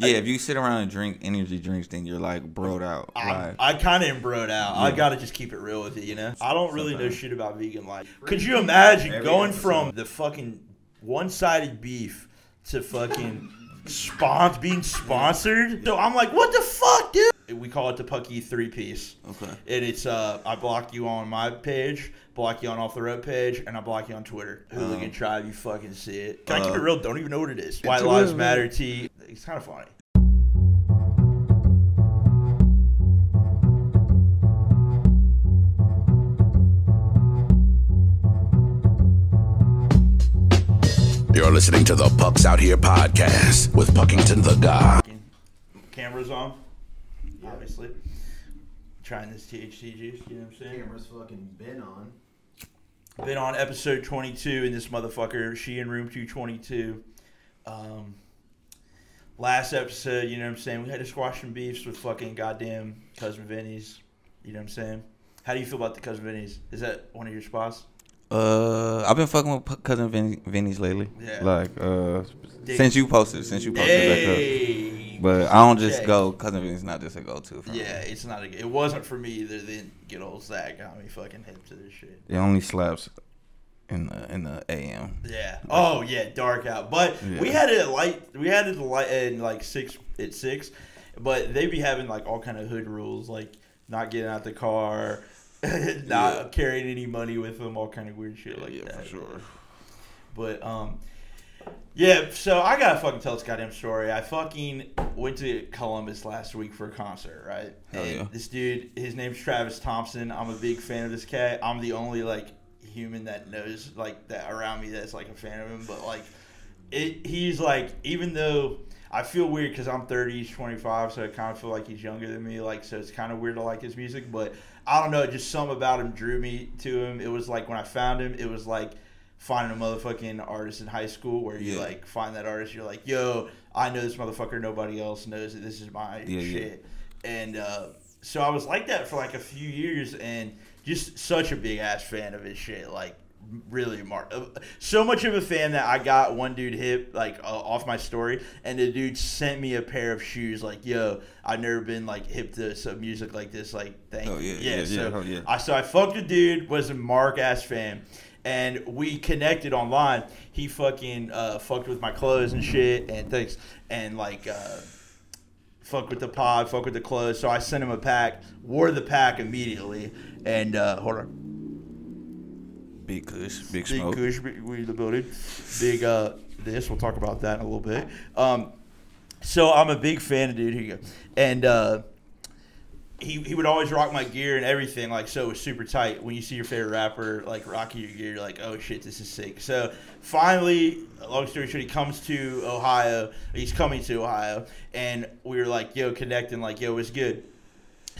Yeah, if you sit around and drink energy drinks, then you're like broed out. I, Like, I kind of am broed out. I gotta just keep it real with you, you know. I don't really know shit about vegan life. Could you imagine Every going episode. from the fucking one-sided beef to fucking spons being sponsored? So I'm like, what the fuck, dude? We call it the Pucky three piece. okay. And it's uh, I block you on my page, block you on off the road page, and I block you on Twitter. Hooligan Um, Tribe, you fucking see it. Can I keep uh, it real? Don't even know what it is. White Lives Matter T. It's kind of funny. You're listening to the Pucks Out Here podcast with Puckington the God. Cameras on, obviously. Trying this THC juice, you know what I'm saying? Camera's fucking been on. Been on episode 22 in this motherfucker, she in room 222. Um, last episode, you know what I'm saying? We had to squash some beefs with fucking goddamn Cousin Vinny's. You know what I'm saying? How do you feel about the Cousin Vinny's? Is that one of your spots? Uh, I've been fucking with cousin Vin- Vinny's lately. Yeah. Like, uh, Dig- since you posted, since you posted back Hey! up. But I don't just go. Cousin Vinny's not just a go-to. For me. Yeah, it's not a. It wasn't for me either. Then get old Zach got me fucking hip to this shit. It only slaps in the in the AM. Yeah. Oh yeah, dark out. But we had it light. We had it light at like six at six, but they be having like all kind of hood rules, like not getting out the car, not Yeah. carrying any money with them, all kind of weird shit like yeah, that. for sure. But um, yeah. So I gotta fucking tell this goddamn story. I fucking went to Columbus last week for a concert, right? Hell and yeah. this dude, his name's Travis Thompson. I'm a big fan of this cat. I'm the only like human that knows like that around me that's like a fan of him. But like, it he's like even though. I feel weird because I'm 30, he's 25, so I kind of feel like he's younger than me. Like, so it's kind of weird to like his music, but I don't know. Just something about him drew me to him. It was like when I found him, it was like finding a motherfucking artist in high school where you Yeah. like find that artist. You're like, yo, I know this motherfucker. Nobody else knows it. This is my Yeah, yeah. shit. And uh, so I was like that for like a few years, and just such a big ass fan of his shit. Like really mar- uh, so much of a fan that I got one dude hit like uh, off my story, and the dude sent me a pair of shoes. Like, yo, I've never been like hip to some music like this. Like, thank Oh, you. yeah, yeah, so yeah, oh, yeah. I so I fucked a dude was a Mark ass fan, and we connected online. He fucking uh, fucked with my clothes and shit, and thanks, and like. Uh, Fuck with the pod, fuck with the clothes. So I sent him a pack, wore the pack immediately, and uh, hold on. Big Kush, big Big smoke. Kush, big- we the building. Big uh, this. We'll talk about that in a little bit. Um, so I'm a big fan of dude. Here you go. And uh, he he would always rock my gear and everything. Like so, it was super tight. When you see your favorite rapper like rocking your gear, you're like, oh shit, this is sick. So finally, long story short, he comes to Ohio. He's coming to Ohio, and we were like, yo, connecting. Like, yo, it's good.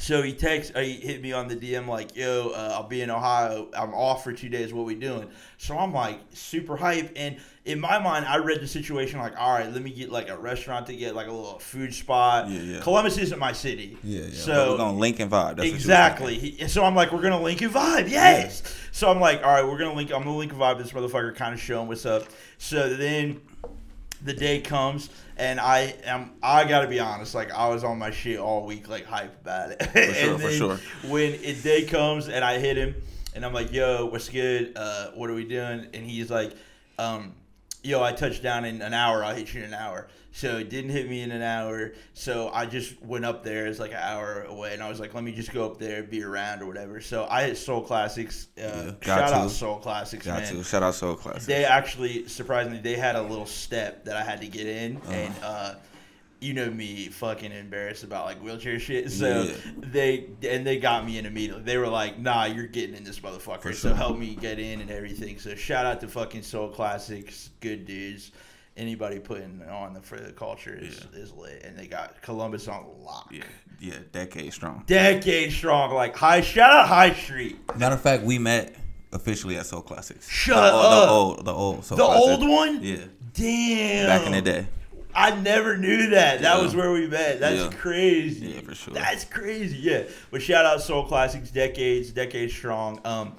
So he texts, uh, he hit me on the DM like, "Yo, uh, I'll be in Ohio. I'm off for two days. What we doing?" So I'm like super hype, and in my mind, I read the situation like, "All right, let me get like a restaurant to get like a little food spot." Yeah, yeah. Columbus isn't my city. Yeah, yeah. But So we're gonna link and vibe. That's what you were exactly. He, so I'm like, we're gonna link and vibe, yes. So I'm like, all right, we're gonna link. I'm gonna link and vibe this motherfucker, kind of show him what's up. So then the day comes, and I am. I gotta be honest, like I was on my shit all week, like hype about it. For sure, for sure. When it day comes and I hit him, and I'm like, yo, what's good? Uh, what are we doing? And he's like, um, yo, I touched down in an hour. I'll hit you in an hour. So it didn't hit me in an hour. So I just went up there. It's like an hour away, and I was like, let me just go up there, be around or whatever. So I hit Sole Classics. Uh, Yeah, shout out. Sole Classics, Got man. to shout out Sole Classics. They actually, surprisingly, they had a little step that I had to get in, Uh-huh. and uh, you know me, fucking embarrassed about like wheelchair shit. So Yeah. they and they got me in immediately. They were like, "Nah, you're getting in this motherfucker." So help me get in and everything. So shout out to fucking Sole Classics, good dudes. Anybody putting on the, for the culture is, is lit, and they got Columbus on lock. yeah, yeah, decade strong. Decade strong, like high. Shout out High Street. Matter of fact, we met officially at Sole Classics. Shut the, up. The old, the old, Soul The old one. Yeah, Damn. back in the day. I never knew that. That Yeah. was where we met. That's Yeah. crazy. Yeah, for sure. That's crazy. Yeah. But shout out Sole Classics, decades, decades strong. Um,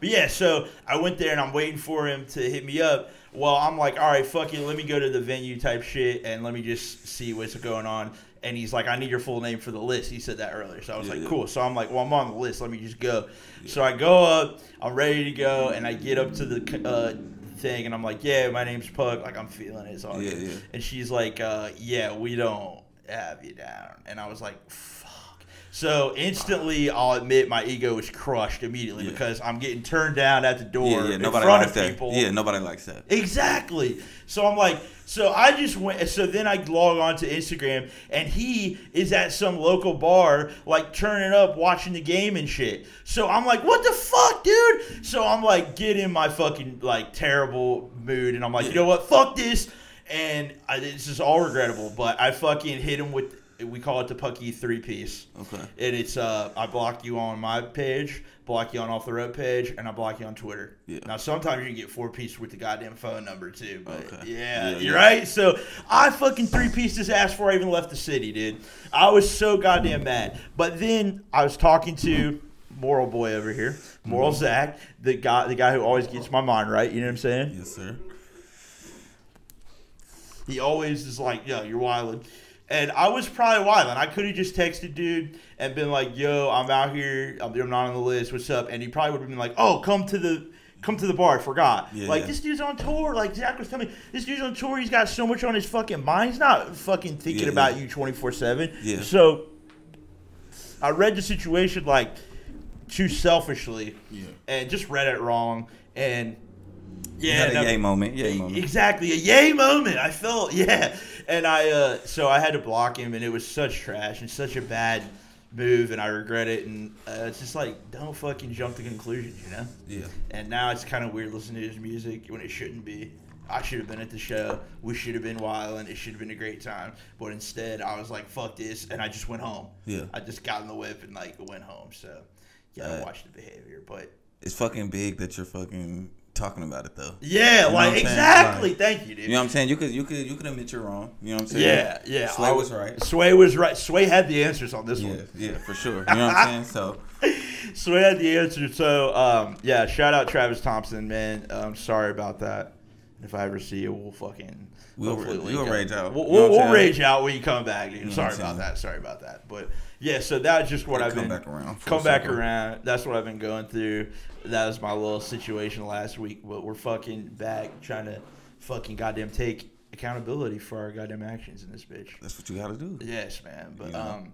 but yeah, so I went there and I'm waiting for him to hit me up. well, I'm like, all right, fuck it. Let me go to the venue type shit and let me just see what's going on. And he's like, I need your full name for the list. He said that earlier. So I was Yeah, like, cool. So I'm like, well, I'm on the list. Let me just go. So I go up. I'm ready to go. And I get up to the uh, thing and I'm like, yeah, my name's Pug. Like, I'm feeling it. It's all Yeah, good. yeah. And she's like, uh, yeah, we don't have you down. And I was like. So instantly, I'll admit my ego was crushed immediately Yeah. because I'm getting turned down at the door Yeah, yeah. in Nobody front likes of that. people. Yeah, nobody likes that. Exactly. So I'm like, so I just went. So then I log on to Instagram, and he is at some local bar, like turning up, watching the game and shit. So I'm like, what the fuck, dude? So I'm like, get in my fucking like terrible mood, and I'm like, you know what? Fuck this. And I, this is all regrettable, but I fucking hit him with. We call it the Pucky three piece. Okay. And it's uh, I block you on my page, block you on off the road page, and I block you on Twitter. Yeah. Now sometimes you can get four piece with the goddamn phone number too, but Okay. yeah, Yeah, you're yeah. right. So I fucking three pieced his ass before I even left the city, dude. I was so goddamn mad. But then I was talking to Moral Boy over here, Moral Mm-hmm. Zach, the guy, the guy who always gets my mind right. You know what I'm saying? Yes, sir. He always is like, yo, you're wildin'. And I was probably wildin'. I could have just texted dude and been like, yo, I'm out here. I'm, I'm not on the list. What's up? And he probably would have been like, oh, come to the come to the bar. I forgot. Yeah, like, yeah. this dude's on tour. Like, Zach was telling me, this dude's on tour. He's got so much on his fucking mind. He's not fucking thinking Yeah, about you 24 7. Yeah. So I read the situation like too selfishly Yeah. and just read it wrong. And yeah, a yay moment. Yay moment. Exactly, a yay moment. I felt yeah, and I uh, so I had to block him, and it was such trash and such a bad move, and I regret it. And uh, it's just like don't fucking jump to conclusions, you know. Yeah. And now it's kind of weird listening to his music when it shouldn't be. I should have been at the show. We should have been wild, and it should have been a great time. But instead, I was like, "Fuck this," and I just went home. Yeah. I just got in the whip and like went home. So yeah, I Uh, watched the behavior, but It's fucking big that you're fucking talking about it though. yeah, know like exactly. Like, Thank you, dude. You know what I'm saying? You could you could you could admit you're wrong. You know what I'm saying? Yeah, yeah. Sway I- was right. Sway was right. Sway had the answers on this Yeah, one. yeah, for sure. You know what I'm saying? So Sway had the answer. So, um, yeah, shout out Travis Thompson, man. I'm sorry about that. If I ever see you, we'll fucking. We'll- we'll rage out. We'll, we'll, we'll rage out when you come back, dude. sorry about that. Sorry about that. But yeah, so that's just what I've been. come been. back around, Come back around. That's what I've been going through. That was my little situation last week. But we're fucking back trying to fucking goddamn take accountability for our goddamn actions in this bitch. that's what you gotta do. Yes, man. But Yeah. um,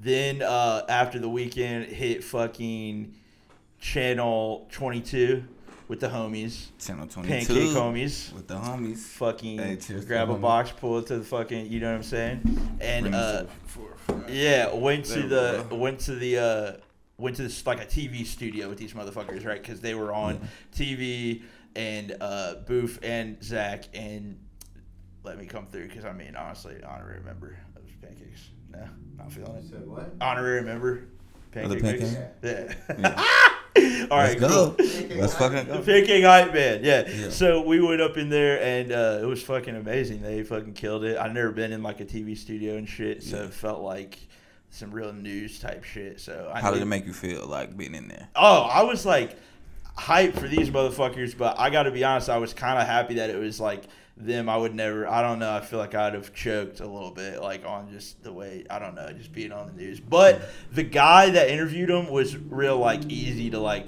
then uh, after the weekend, hit fucking channel twenty two with the homies, Channel 22 pancake homies. with the homies. Fucking Hey, grab a the homies. box, pull it to the fucking. You know what I'm saying? And uh, it to the- yeah, went to the went to the went to this like a TV studio with these motherfuckers, right? Because they were on TV and uh, Boof and Zach and let me come through because I mean honestly, honorary member of pancakes. No, not feeling it. Said what? Honorary member. Of the Pancake pancake? Yeah. Yeah. All right, Let's go. cool. Let's fucking The go. Pancake Hype Man, yeah. Yeah. So we went up in there and uh, it was fucking amazing. They fucking killed it. I've never been in like a TV studio and shit, so Yeah. it felt like some real news type shit. So I How did it make you feel like being in there? Oh, I was like hyped for these motherfuckers, but I got to be honest, I was kind of happy that it was like them. I would never. I don't know. I feel like I'd have choked a little bit, like on just the way I don't know, just being on the news. But the guy that interviewed him was real like easy to like.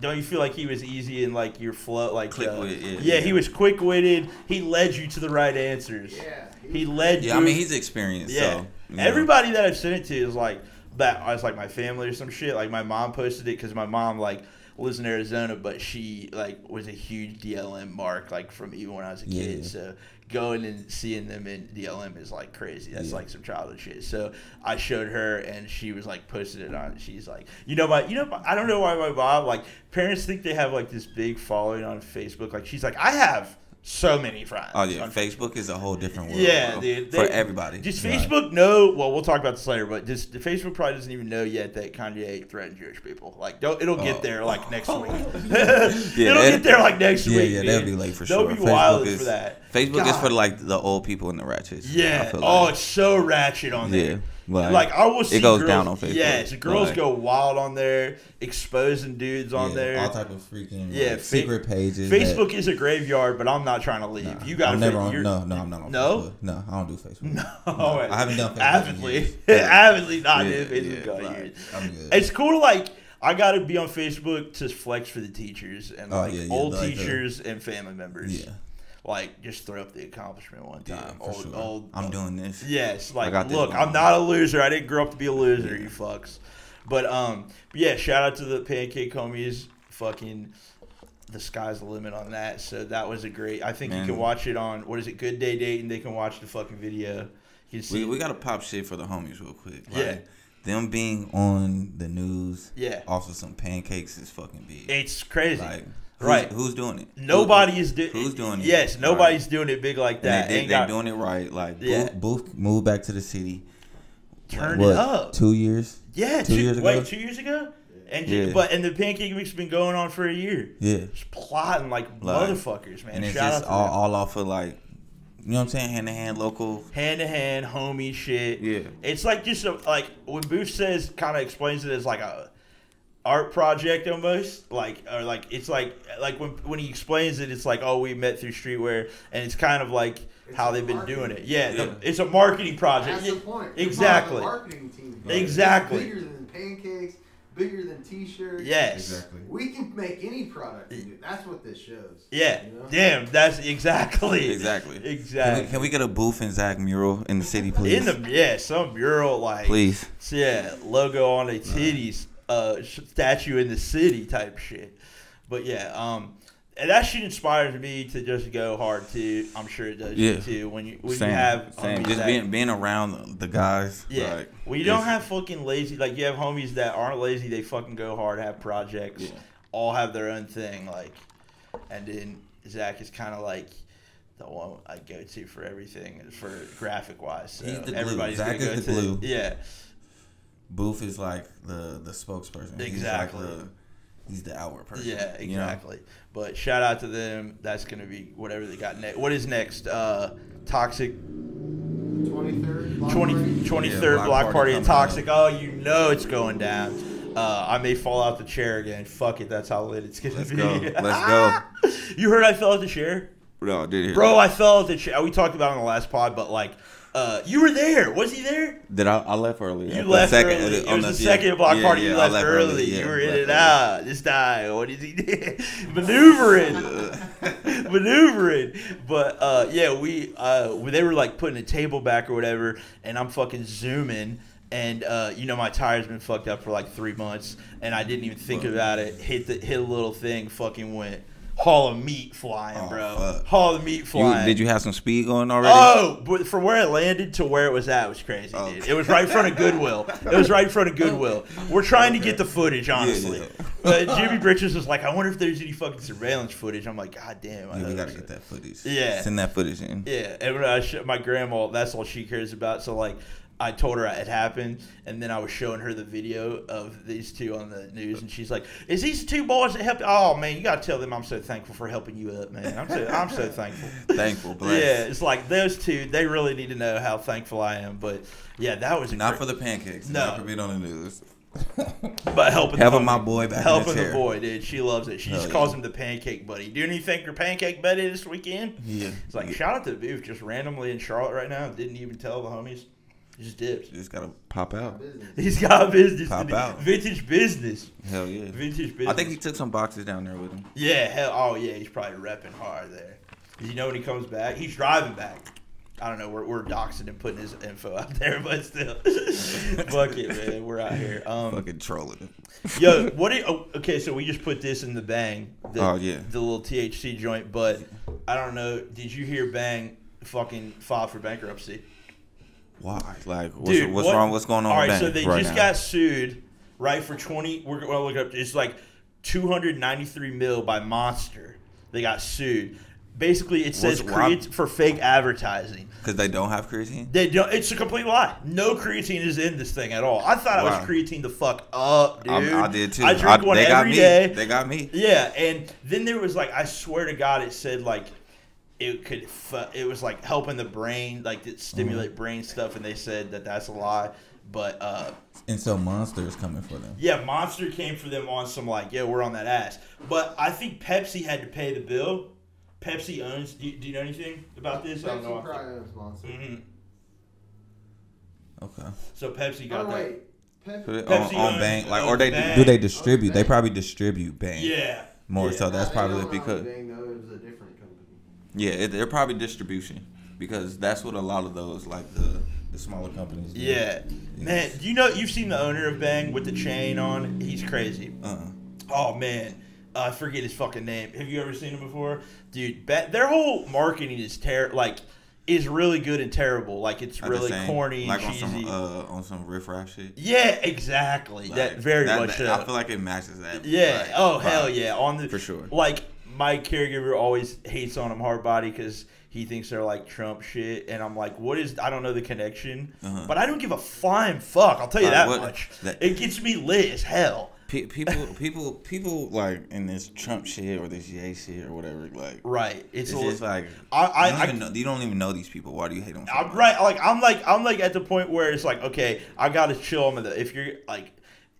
Don't you feel like he was easy and like your flow, like uh, Quick-witted, yeah, yeah, yeah. he was quick witted. He led you to the right answers. Yeah. He led. You. I mean he's experienced. yeah. So know. Everybody that I've sent it to is like that. I was like my family or some shit. Like my mom posted it because my mom like lives in Arizona, but she like was a huge DLM mark like from even when I was a kid. So going and seeing them in DLM is like crazy. That's Yeah. like some childhood shit. So I showed her and she was like posted it on. She's like, you know, my you know, my- I don't know why my mom like parents think they have like this big following on Facebook. Like she's like, I have so many friends. Oh yeah, Facebook is a whole different world. yeah, bro, dude. for They- everybody. Just Right. Facebook know. Well, we'll talk about this later, but just the Facebook probably doesn't even know yet that Kanye threatened Jewish people. Like, don't, it'll get Oh. there like next oh. week. Yeah, it'll get there like next Yeah, week. yeah, dude. that'll be late for They'll sure. be wild is, for that. Facebook is for like the old people and the ratchets. I Yeah. feel Oh, like. it's so ratchet on there. Yeah. Like, Like I will see it goes girls, down on Facebook. Yes, girls Like- go wild on there, exposing dudes on Yeah, there. all type of freaking Yeah, like, fa- secret pages. Facebook is a graveyard, but I'm not trying to leave. Nah, you got to never on. No, no, I'm not on. No? Facebook. no, I don't do Facebook. No, I haven't done Facebook Avidly, avidly not Yeah, doing Facebook yeah. I'm good. It's cool to like. I got to be on Facebook to flex for the teachers and Oh, like yeah, yeah, old like the- teachers and family members. yeah, like just throw up the accomplishment one yeah, time. for old, sure. old. I'm doing this. Yes, like this look, I'm not a loser. I didn't grow up to be a loser. You fucks. But um, yeah. Shout out to the pancake homies. Fucking, the sky's the limit on that. So that was a great. I think you can watch it on what is it? Good Day Date, and they can watch the fucking video. You can see. We, we gotta pop shit for the homies real quick. Like, Yeah. Them being on the news Yeah. off of some pancakes is fucking big. it's crazy. Like, Right. Who's doing it? Nobody Who- is doing. Who's doing it? Yes, Right. nobody's doing it big like And that. they, they, are got- doing it right. Like, Yeah. Booth, Booth moved back to the city. turn what, it up. Two years. Yeah, two two, years ago? Wait, two years ago. And ju- Yeah. but and the pancake mix has been going on for a year. Yeah, Just plotting like, Like, motherfuckers, man. and it's Shout just out to all, them. all off of like, you know what I'm saying? Hand to hand, local. hand to hand, homie shit. Yeah. It's like just a, like when Booth says, kind of explains it as like a art project almost, like or like it's like like when when he explains it, it's like oh we met through streetwear, and it's kind of like It's how they've been doing it. Yeah, the- it's a marketing project. That's the point. You're Exactly. part of the marketing team. together. Exactly. It's bigger than pancakes, bigger than t-shirts. Yes. exactly. We can make any product. and do- That's what this shows. Yeah. You know? Damn. That's exactly. Exactly. Can Exactly. we, can we get a Booth and Zach mural in the city, please? in the yeah, some mural like please. yeah, logo on a titties, uh, statue in the city type shit. But yeah, um, and that shit inspires me to just go hard too. I'm sure it does Yeah. you too. When you when Same. you have same. Just that- being being around the guys. yeah, Like, when you don't have fucking lazy like you have homies that aren't lazy, they fucking go hard, have projects, Yeah. all have their own thing, like, and then Zach is kind of like. The one I go to for everything for graphic wise, so the glue. everybody's Zach gonna is go the to- glue. Yeah, Booth is like the the spokesperson. Exactly. He's, like the, he's the outward person. Yeah, you know? exactly. But shout out to them. That's gonna be whatever they got next. What is next? Uh, Toxic 23rd. 20, 23rd Yeah, block, block party, party and coming Toxic. Oh, you know it's going down. Uh, I may fall out the chair again. Fuck it, that's how lit it's gonna Let's be. go. Let's go. you heard I fell out the chair, No, did hear bro. that. I fell out the chair. We talked about it on the last pod, but like, uh, you were there. Was he there? Did I? I left early. You left the second, early. It on was the, yeah, second block yeah, party. yeah, you I left, early. yeah, you were in and early. out. This time, what did he do? Maneuvering, maneuvering. But uh, yeah, we uh, they were like putting a table back or whatever, and I'm fucking zooming. And uh, you know my tire's been fucked up for like three months, and I didn't even think about it. Hit the hit a little thing, fucking went haul of meat flying, Oh, bro. fuck. Haul of meat You, flying. did you have some speed going already? Oh, but from where it landed to where it was at was crazy, Oh. dude. It was right in front of Goodwill. It was right in front of Goodwill. We're trying to get the footage, honestly. yeah. But Jimmy Britches was like, I wonder if there's any fucking surveillance footage. I'm like, God damn. I Yeah, we gotta get that footage. Yeah. Send that footage in. Yeah, and I sh- my grandma, that's all she cares about. So like, I told her it happened, and then I was showing her the video of these two on the news, and she's like, "Is these two boys that helped?" Oh man, you gotta tell them I'm so thankful for helping you up, man. I'm so I'm so thankful. Thankful, blessed. Yeah, it's like those two. They really need to know how thankful I am. But yeah, that was a Not for the pancakes. No. Not for being on the news. but helping Having the my boy back in helping the the, boy, dude. She loves it. She Hell just yeah. calls him the pancake buddy. Do you think your pancake buddy this weekend? Yeah. It's like shout out to Booth just randomly in Charlotte right now. Didn't even tell the homies. Just dipped. You just gotta pop out. He's got business. Pop to out. Vintage business. Hell yeah. Vintage business. I think he took some boxes down there with him. Yeah. Hell. Oh yeah. He's probably repping hard there. You know when he comes back, he's driving back. I don't know. We're, we're doxing and putting his info out there, but still, fuck it, man. We're out here. Um, Fucking trolling him. Yo, what? Do you, oh, okay, so we just put this in the bang. The, Oh, yeah. the little THC joint. But I don't know. Did you hear Bang fucking file for bankruptcy? Why? Like, what's, Dude, what's what- wrong? What's going on? All right, so they right just now? got sued, right, for twenty. We're gonna look up. It's like two hundred ninety three mil by Monster. They got sued. Basically, it says create for fake advertising. because they don't have creatine. They don't, it's a complete lie. No creatine is in this thing at all. I thought Wow. was creatine the fuck up, dude. I, I did too. I drink one they got me. day. They got me. Yeah, and then there was like I swear to God, it said like it could fu- it was like helping the brain, like it Mm-hmm. stimulate brain stuff, and they said that that's a lie. But uh, And so Monster is coming for them. yeah, Monster came for them on some like, yeah, we're on that ass. But I think Pepsi had to pay the bill. Pepsi owns. Do you, do you know anything about this? I don't know. Probably owns Monster. hmm Okay. So Pepsi Oh got that. wait, Pep- Pepsi on, on owns- Bang, like, or they Bang. Do they distribute? Okay. They probably distribute Bang Yeah. more. Yeah. So that's They probably don't because Yeah, it, they're probably distribution because that's what a lot of those like the the smaller companies. do. Yeah. Man, do you know you've seen the owner of Bang with the chain on? He's crazy. Uh. Oh man, uh, I forget his fucking name. Have you ever seen him before, dude? Ba- their whole marketing is ter like is really good and terrible. Like it's like really corny and like on cheesy. some uh on some riff raff shit. yeah, exactly. that very that- much. that- so. I feel like it matches that. Yeah. like, oh hell yeah. On the For sure. Like my caregiver always hates on him hard body because he thinks they're like Trump shit, and I'm like, what is? I don't know the connection, Uh-huh. but I don't give a flying fuck. I'll tell you Like, that what- much. that- it gets me lit as hell. Pe- people, people, people like in this Trump shit or this Ye shit or whatever. Like, Right. It's, it's just like I- I- you, don't I- even know, you don't even know these people. Why do you hate them? so I'm much? right. Like I'm like I'm like at the point where it's like okay, I gotta chill on the. If you're like,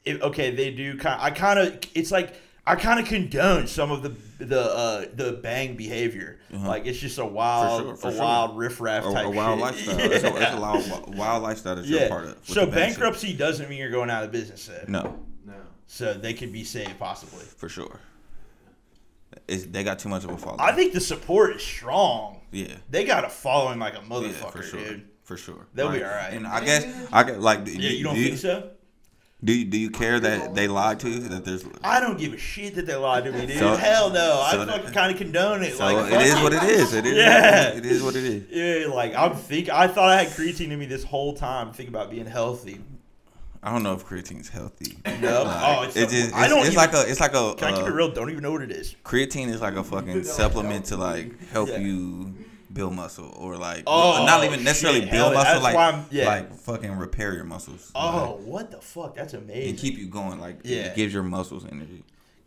if, okay, they do kind. I kind of. It's like I kind of condone some of the the uh, the bang behavior. Like it's just a wild, sure, for a sure. wild riffraff type a wild shit. lifestyle. It's, a, it's a wild, wild lifestyle that Yeah. you're part of. So the band shit. bankruptcy doesn't mean you're going out of business. Though. No, No. So they could be saved possibly. for sure. It's, they got too much of a following. I think the support is strong. yeah. They got a following like a Yeah, motherfucker, for sure. dude. For sure. They'll be alright. And I guess I get like. Yeah, you don't do think so? Do you, do you care that they lied to you? That there's. I don't give a shit that they lied to me, dude. So- Hell no. so I that- fucking kind of condone it. So like, it fuck what it is. It is. Yeah. It is what it is. Yeah, like I'm think. I thought I had creatine in me this whole time. Think about being healthy. I don't know if creatine's healthy. No. Like, oh, it's. it's, just, I don't. it's even, like a. It's like a. Can I keep uh, it real? Don't even know what it is. creatine is like a fucking supplement to like help Yeah. you build muscle or like Oh, not even necessarily shit, build muscle like yeah. like fucking repair your muscles. Oh, what the fuck? That's amazing. and keep you going. Like Yeah. it gives your muscles energy.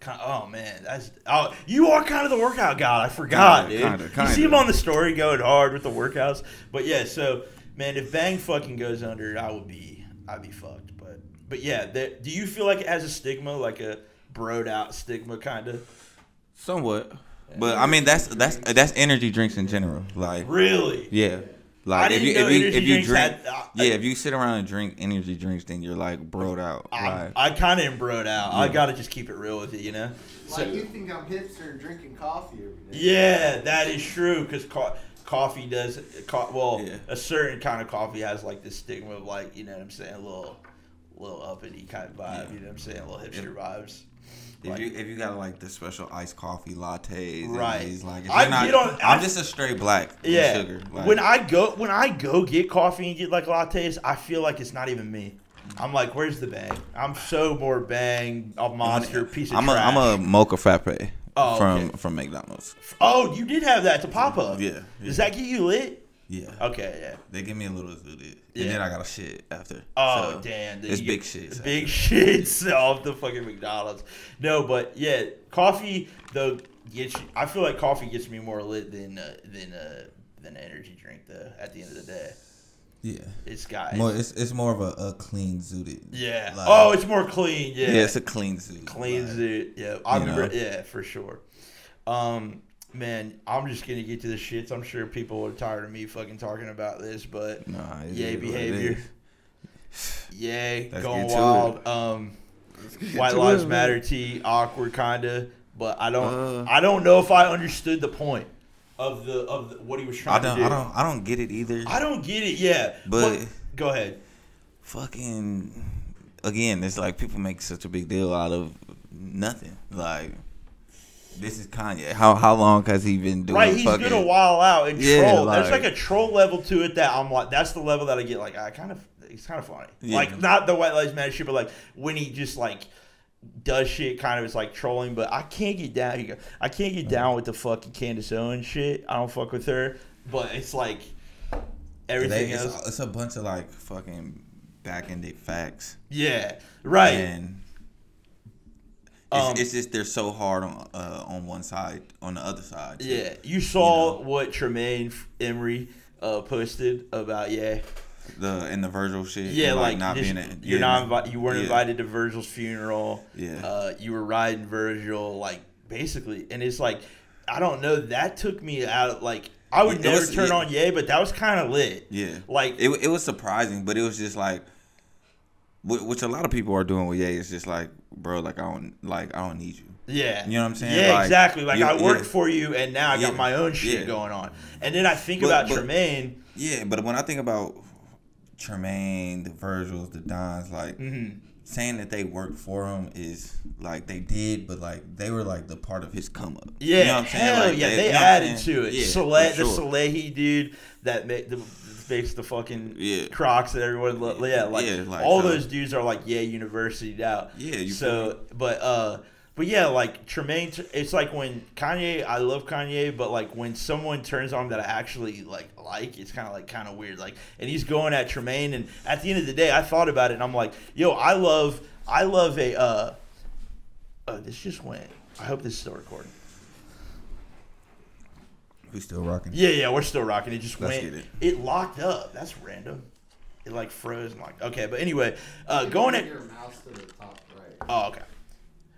Oh man, that's oh you are kind of the workout god. I forgot, Kinda, dude. kinda, You kinda. see him on the story going hard with the workouts, but yeah. So man, if Bang fucking goes under, I would be I'd be fucked. But but yeah, that, do you feel like it has a stigma, like a broed out stigma, kind of? Somewhat. But I mean that's that's that's energy drinks in general. Like Really? yeah. Like if didn't you know if you if you drink had- uh, yeah if you sit around and drink energy drinks then you're like broed out. I, Like I kind of am broed out. I gotta just keep it real with you, you know. Like you think I'm hipster drinking coffee every day? Yeah, that is true because co- coffee does. Co- well, Yeah. a certain kind of coffee has like this stigma of like you know what I'm saying, a little, little uppity kind of vibe. Yeah. You know what I'm saying, a little hipster vibes. If Like- you if you got like the special iced coffee lattes, and Right. these, Like if I not, get on- I'm I- just a straight black. Yeah. Sugar. Like, when I go when I go get coffee and get like lattes, I feel like it's not even me. I'm like, where's the bang? I'm so more bang a monster piece of I'm a trash. I'm a mocha frappe Oh, from okay. from McDonald's. oh, you did have that to pop up. Yeah, Does that get you lit? Yeah. Okay, yeah. They give me a little zooted, Yeah. and then I got a shit after. Oh So, damn! then It's big shit. Big shits off the fucking McDonald's. No, but yeah, coffee though gets. You, I feel like coffee gets me more lit than uh, than uh, than an energy drink. Though at the end of the day, Yeah. it's got. More, it's, it's more of a, a clean zooted. yeah. like- oh, it's more clean. Yeah. Yeah, it's a clean zoot. cleans Like, it. Yeah, I remember. know? Yeah, for sure. Um, man, I'm just gonna get to the shits. I'm sure people are tired of me fucking talking about this, but Nah, yay is what it behavior. Yay, Let's going wild. Um, White Lives it, Matter T, awkward kinda, but I don't. Uh. I don't know if I understood the point of the of the, what he was trying I don't to do. I don't I don't get it either. I don't get it. Yeah, But- go ahead. Fucking again, it's like people make such a big deal out of nothing. Like this is Kanye. How how long has he been doing? Right, he's fucking, gonna while out and Yeah, troll. There's like- like a troll level to it that I'm like, that's the level that I get. Like, I kind of, it's kind of funny. Yeah. Like, not the White Lives Matter shit, but like when he just like does shit, kind of is like trolling. But I can't get down. I can't get down with the fucking Candace Owens shit. I don't fuck with her. But it's like everything They, it's, else. it's a bunch of like fucking back ended facts. Yeah, right. And Um, it's just they're so hard on uh, on one side, on the other side. too. Yeah, you saw You know. what Tremaine Emory uh, posted about yeah. the in the Virgil shit. Yeah, and, like, not this- being at, you're yeah, not invi- you weren't yeah. invited to Virgil's funeral. Yeah. uh, you were riding Virgil, like basically, and it's like I don't know. That took me out. Like I would It never was- turn yeah. on Ye, but that was kind of lit. Yeah, Like it it was surprising, but it was just like, which a lot of people are doing with Ye. It's just like, bro, like I don't like I don't need you. Yeah. You know what I'm saying? Yeah, Like, exactly. Like you- I worked yeah. for you and now I got my own shit Yeah. going on. And then I think But- about but- Tremaine. Yeah, but when I think about Tremaine, the Virgils, the Dons, like Mm-hmm. saying that they worked for him is like they did, but like they were like the part of his come up. Yeah, you know what I'm saying? hell Like, yeah, they, you know what I'm added to it. Yeah, Saleh, for the sure. Salehe dude that made the makes the fucking Yeah. Crocs that everyone lo- yeah like, Yeah, like, all so- those dudes are like yeah university out. Yeah, you so but uh but yeah like Tremaine it's like when Kanye I love Kanye but like when someone turns on that I actually like like it's kind of like kind of weird like and he's going at Tremaine and at the end of the day I thought about it and I'm like yo I love I love a uh oh this just went I hope this is still recording. We still rocking. Yeah, yeah, we're still rocking. It just Let's went. get It. it. locked up. That's random. It like froze and like okay, but anyway, uh, going at your mouse to the top right. oh okay,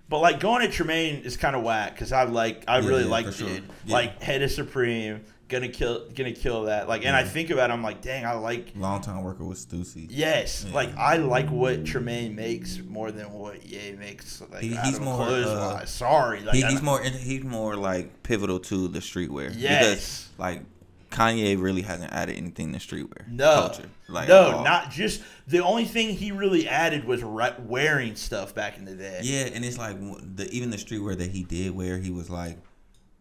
but like going at Tremaine is kind of whack because I like I Yeah, really yeah, like for sure. it. Yeah. Like head of supreme, gonna kill, gonna kill that. Like, and I think about, it, I'm like, dang, I like. Long time worker with Stussy. Yes, Yeah. like I like what Tremaine makes more than what Ye makes. Like He- he's more, uh. Sorry, like He, he's more he's more like pivotal to the streetwear. Yes. Because like Kanye really hasn't added anything to streetwear No, culture. Like no, not just the only thing he really added was ri- wearing stuff back in the day. Yeah, and it's like the even the streetwear that he did wear, he was like,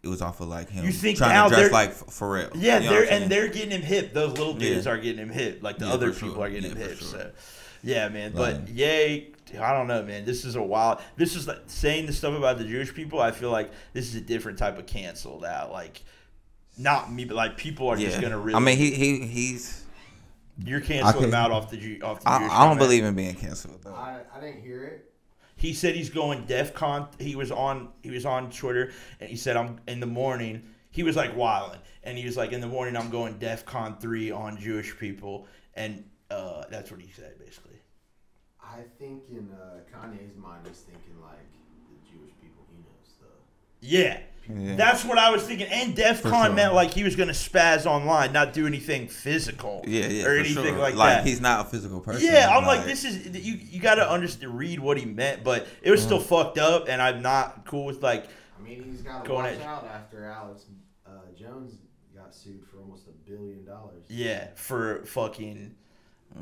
it was off of like him You think trying now to dress like Ph- Pharrell. Yeah, You know they're and they're getting him hip. Those little dudes Yeah. are getting him hip. Like the Yeah, other people sure. are getting him Yeah, for hip. sure. So, yeah, man. But Like- yay, I don't know, man. This is a wild. This is like saying the stuff about the Jewish people. I feel like this is a different type of canceled out. Like, not me, but like people are just gonna really. I mean, he he he's. you're canceling him out off the off the I, Jewish. I don't comment. believe in being canceled. Though. I, I didn't hear it. He said he's going DEF CON. He was on he was on Twitter and he said I'm in the morning. He was like wilding and he was like in the morning I'm going DEF CON three on Jewish people and uh, that's what he said basically. I think in uh, Kanye's mind, he's thinking like the Jewish people he knows stuff. Yeah. Yeah. That's what I was thinking. And DEF CON sure. meant like he was gonna spaz online, not do anything physical. Yeah, yeah, Or for anything sure. like, that. Like he's not a physical person. Yeah, I'm like, this is you. You got to understand, read what he meant, but it was Mm. still fucked up, and I'm not cool with like, I mean, he's got to Going watch at- out after Alex uh, Jones got sued for almost a billion dollars. yeah, for fucking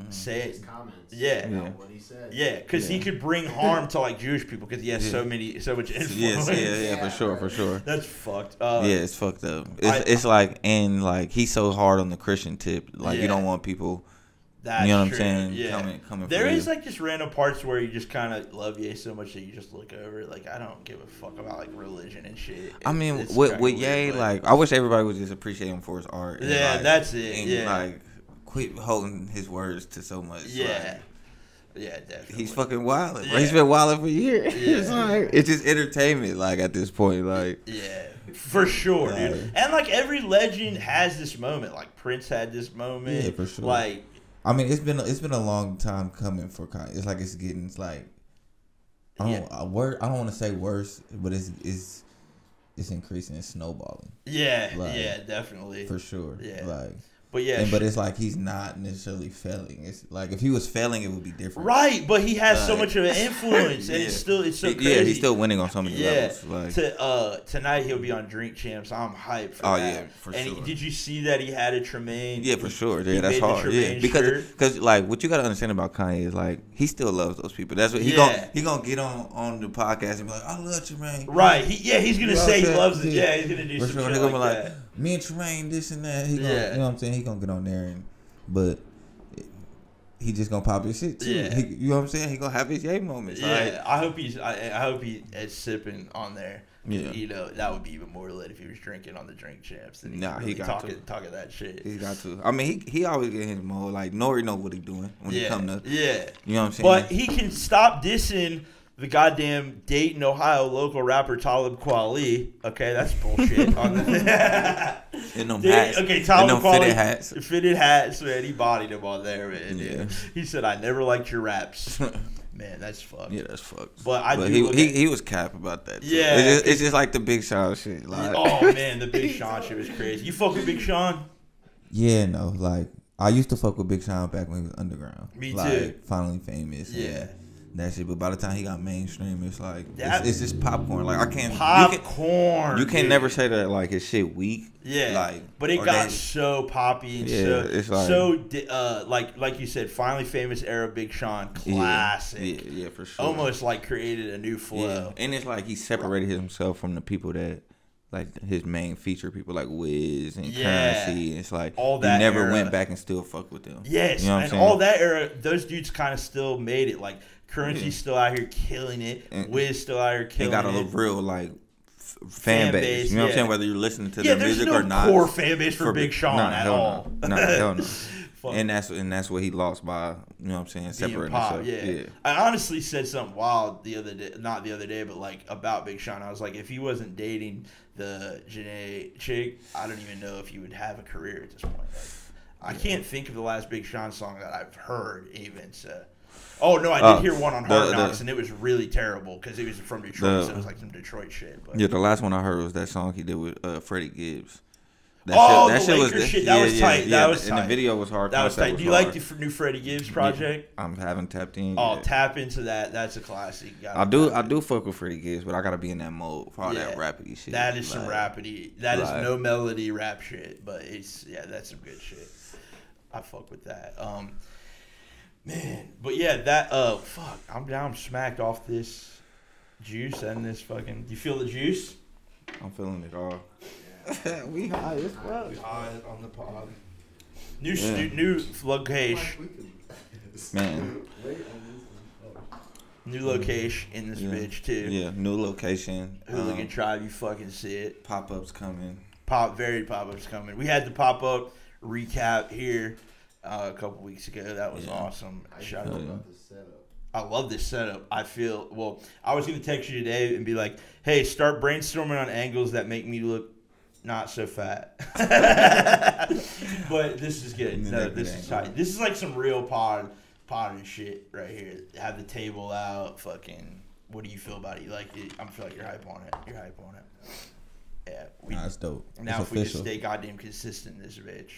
say His it. comments. Yeah. about Yeah. What he said. Yeah, because he could bring harm to like Jewish people because he has so many, so much influence. Yes, yeah, yeah, Yeah, for sure, for sure. That's fucked. Uh, yeah, it's fucked up. It's I- it's like and like he's so hard on the Christian tip. Like Yeah. you don't want people. that's you know what I'm saying? Yeah, Coming- coming There for is you. like just random parts where you just kind of love Ye so much that you just look over. it. Like I don't give a fuck about like religion and shit. I mean, with kinda with Ye, like I wish everybody would just appreciate him for his art. and, Yeah, like, that's it, And, yeah. like quit holding his words to so much. yeah, like, yeah, definitely. he's fucking wilding. Yeah. He's been wilding for years. Yeah. it's, like, it's just entertainment. Like at this point, like Yeah, for sure, Yeah. dude. And like every legend has this moment. Like Prince had this moment. Yeah, for sure. Like I mean, it's been it's been a long time coming for Kanye. It's like it's getting it's like I don't Yeah. word I don't want to say worse, but it's it's it's increasing. It's snowballing yeah, Like, yeah, definitely. for sure. Yeah. like. But yeah, And, but it's like he's not necessarily failing. It's like if he was failing, it would be different. right. But he has so much of an influence, and it's Yeah. still it's so crazy. Yeah, he's still winning on so many Yeah. levels. Like, to, uh, tonight he'll be on Drink Champs. I'm hyped for Oh, that. yeah, for and sure. did you see that he had a Tremaine? yeah, for sure. Yeah, that's hard. Yeah, because because like what you gotta understand about Kanye is like he still loves those people. That's what he Yeah. gonna he gonna get on on the podcast and be like, I love Tremaine. Right. He, yeah, he's gonna You say he loves it. Yeah, he's gonna do For some sure. shit like, like, that. Me and Tremaine, this and that. He gonna, Yeah. you know what I'm saying? He gonna get on there and, but he just gonna pop his shit too. Yeah. He, you know what I'm saying? He gonna have his yay moments. Yeah, Like, I hope he's. I, I hope he is sipping on there. Yeah. you know that would be even more lit if he was drinking on the drink champs. And Nah, he got talking to. talking that shit. He's got to. I mean, he he always get in his mode. Like N.O.R.E. know what he doing when he come to. yeah. You know what I'm saying? But he can stop dissing the goddamn Dayton, Ohio local rapper Talib Kweli. Okay, that's bullshit. on the In them Dude, hats. Okay, In Tyler them McCauley, fitted hats. Fitted hats, man. He bodied him on there, man. dude. Yeah. He said, "I never liked your raps." man, that's fucked. Yeah, that's fucked. But I do he, look he, at- he was cap about that. Too. Yeah, it's just, it's just like the Big Sean shit. Like, Oh man, the Big Sean shit was crazy. You fuck with Big Sean? Yeah, no, like I used to fuck with Big Sean back when he was underground. Me like, too. Finally famous. and Yeah. That shit, but by the time he got mainstream, it's like it's, it's just popcorn. Like I can't. Popcorn. you can, not never say that like his shit weak. Yeah, Like, but it got that- so poppy and Yeah, so it's like- so di- uh, like like you said, finally famous era Big Sean classic. Yeah, yeah, for sure. Almost like created a new Yeah, flow. and it's like he separated himself from the people that, like his main feature people like Wiz and Yeah. Curren$y. It's like All he that never era. went back and still fuck with them. Yes, you know what I'm and saying? all that era, those dudes kind of still made it. Like Curren$y's Yeah. still out here killing it. And- Wiz still out here killing it. They got a it. real like f- fan, Fan base. base, You know what I'm saying? Whether you're listening to yeah, their music no or not. core fan base for, Big Big- Sean nah, at hell no. all. Nah, hell no. And that's and that's what he lost by. You know what I'm saying? Separating pop, himself. yeah. I honestly said something wild the other day, not the other day, but like about Big Sean. I was like, if he wasn't dating the Jhené chick, I don't even know if he would have a career at this point. Like, I can't think of the last Big Sean song that I've heard even. So. Oh no, I did Uh, hear one on the- Hard the- Knocks, and it was really terrible because it was from Detroit, The- so it was like some Detroit shit. But Yeah, the last one I heard was that song he did with uh, Freddie Gibbs. That Oh, the Lakers shit, that was tight, that was And tight. the video was hard. that was tight. Do you like the new Freddie Gibbs project? I'm haven't tapped in. Oh, yet. tap into that. That's a classic. I do. I do fuck with Freddie Gibbs, but I gotta be in that mode for all that rapidy shit. That is some Like, rapidy. That is like- no melody rap shit, but it's yeah, that's some good shit. I fuck with that. Um, man, but yeah, that uh, fuck, I'm down smacked off this juice and this fucking. You feel the juice? I'm feeling it all. we high as fuck. We high on the pod. New Yeah. stu- new location, Like, we could- Man. Wait on this one. new location in this Yeah. bitch too. Yeah, new location. Hooligan Um, Tribe, you fucking see it. pop ups coming. pop very pop ups coming. We had the pop up recap here uh, a couple weeks ago. That was Yeah. awesome. I Shout out. about the setup. I love this setup. I feel well. I was gonna text you today and be like, "Hey, start brainstorming on angles that make me look not so fat." but this is good. No, this is tight. This is like some real pod pod and shit right here. Have the table out. Fucking. What do you feel about it? You like it? I feel like you're hype on it. You're hype on it. Yeah. We, Nah, it's dope. now, it's if we just stay goddamn consistent in this bitch,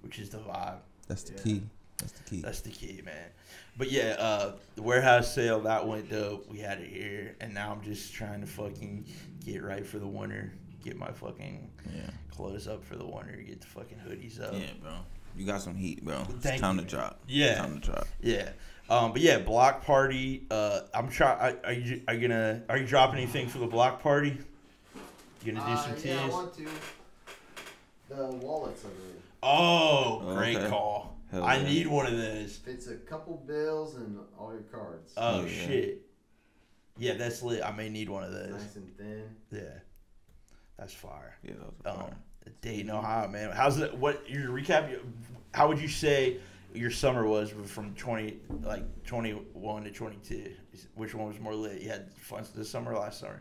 which is the vibe, That's the Yeah. key. That's the key. that's the key, man. But yeah, uh, the warehouse sale that went dope. We had it here, and now I'm just trying to fucking get right for the winter. Get my fucking Yeah. clothes up for the winter. Get the fucking hoodies up. Yeah, bro. You got some heat, bro. It's time you. to drop. Yeah. Time to drop. Yeah. Um, but yeah, block party. Uh, I'm trying. Are you are you gonna are you dropping anything for the block party? You gonna do Uh, some teas? yeah, I want to. The wallets over there. Oh, great okay. call. Hell I yeah. need one of those. It's a couple bills and all your cards. Oh Yeah. shit. Yeah, that's lit. I may need one of those. nice and thin. Yeah, that's fire. Yeah, that was Um, fire. Dayton, Ohio, man. How's it? What your recap? How would you say your summer was from twenty, like twenty one to twenty two? Which one was more lit? You had fun this summer, or last summer.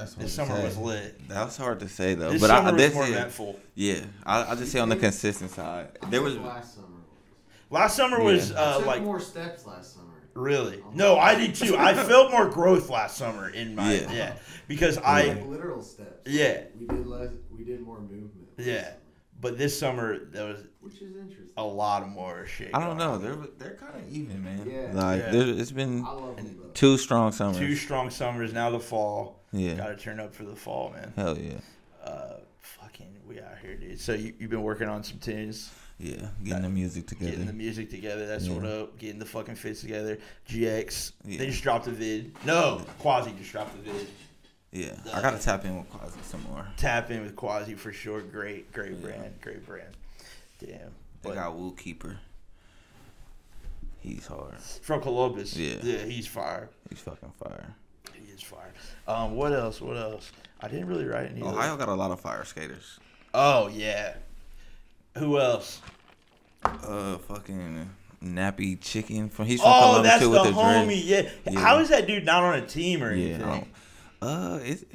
That's what This summer say. was lit. That was hard to say though. This but summer I, was this more eventful. yeah, I, I just say on the consistent side. There was last summer. Last summer was Yeah. I uh, took like more steps last summer. really. No, I did too. I felt more growth last summer in my yeah, Yeah. because I Like literal steps. yeah We did less. We did more movement. yeah. But this summer there was Which is interesting. a lot of more shit. I don't know. They're they're kind of even, man. Yeah. Like Yeah. it's been I love them two strong summers. Two strong summers now. The fall. Yeah. Got to turn up for the fall, man. Hell yeah. Uh, fucking, we out here, dude. So you you've been working on some tunes, Yeah. Getting the music together. getting the music together. That's Yeah. what up. Getting the fucking fits together. GX. Yeah. They just dropped a vid. No, Quasi just dropped a vid. yeah. I gotta tap in with Quasi some more. Tap in with Quasi for sure. Great, great Yeah. brand. Great brand. Damn. They got Woo Keeper. He's hard. from Columbus. Yeah. Yeah, he's fire. He's fucking fire. He is fire. Um, what else? What else? I didn't really write any. Ohio got a lot of fire skaters. Oh yeah. Who else? Uh, fucking Nappy Chicken from he's from Oh, Columbus that's too the with the homie. Yeah. Yeah. How is that dude not on a team or Yeah, anything? I uh, it,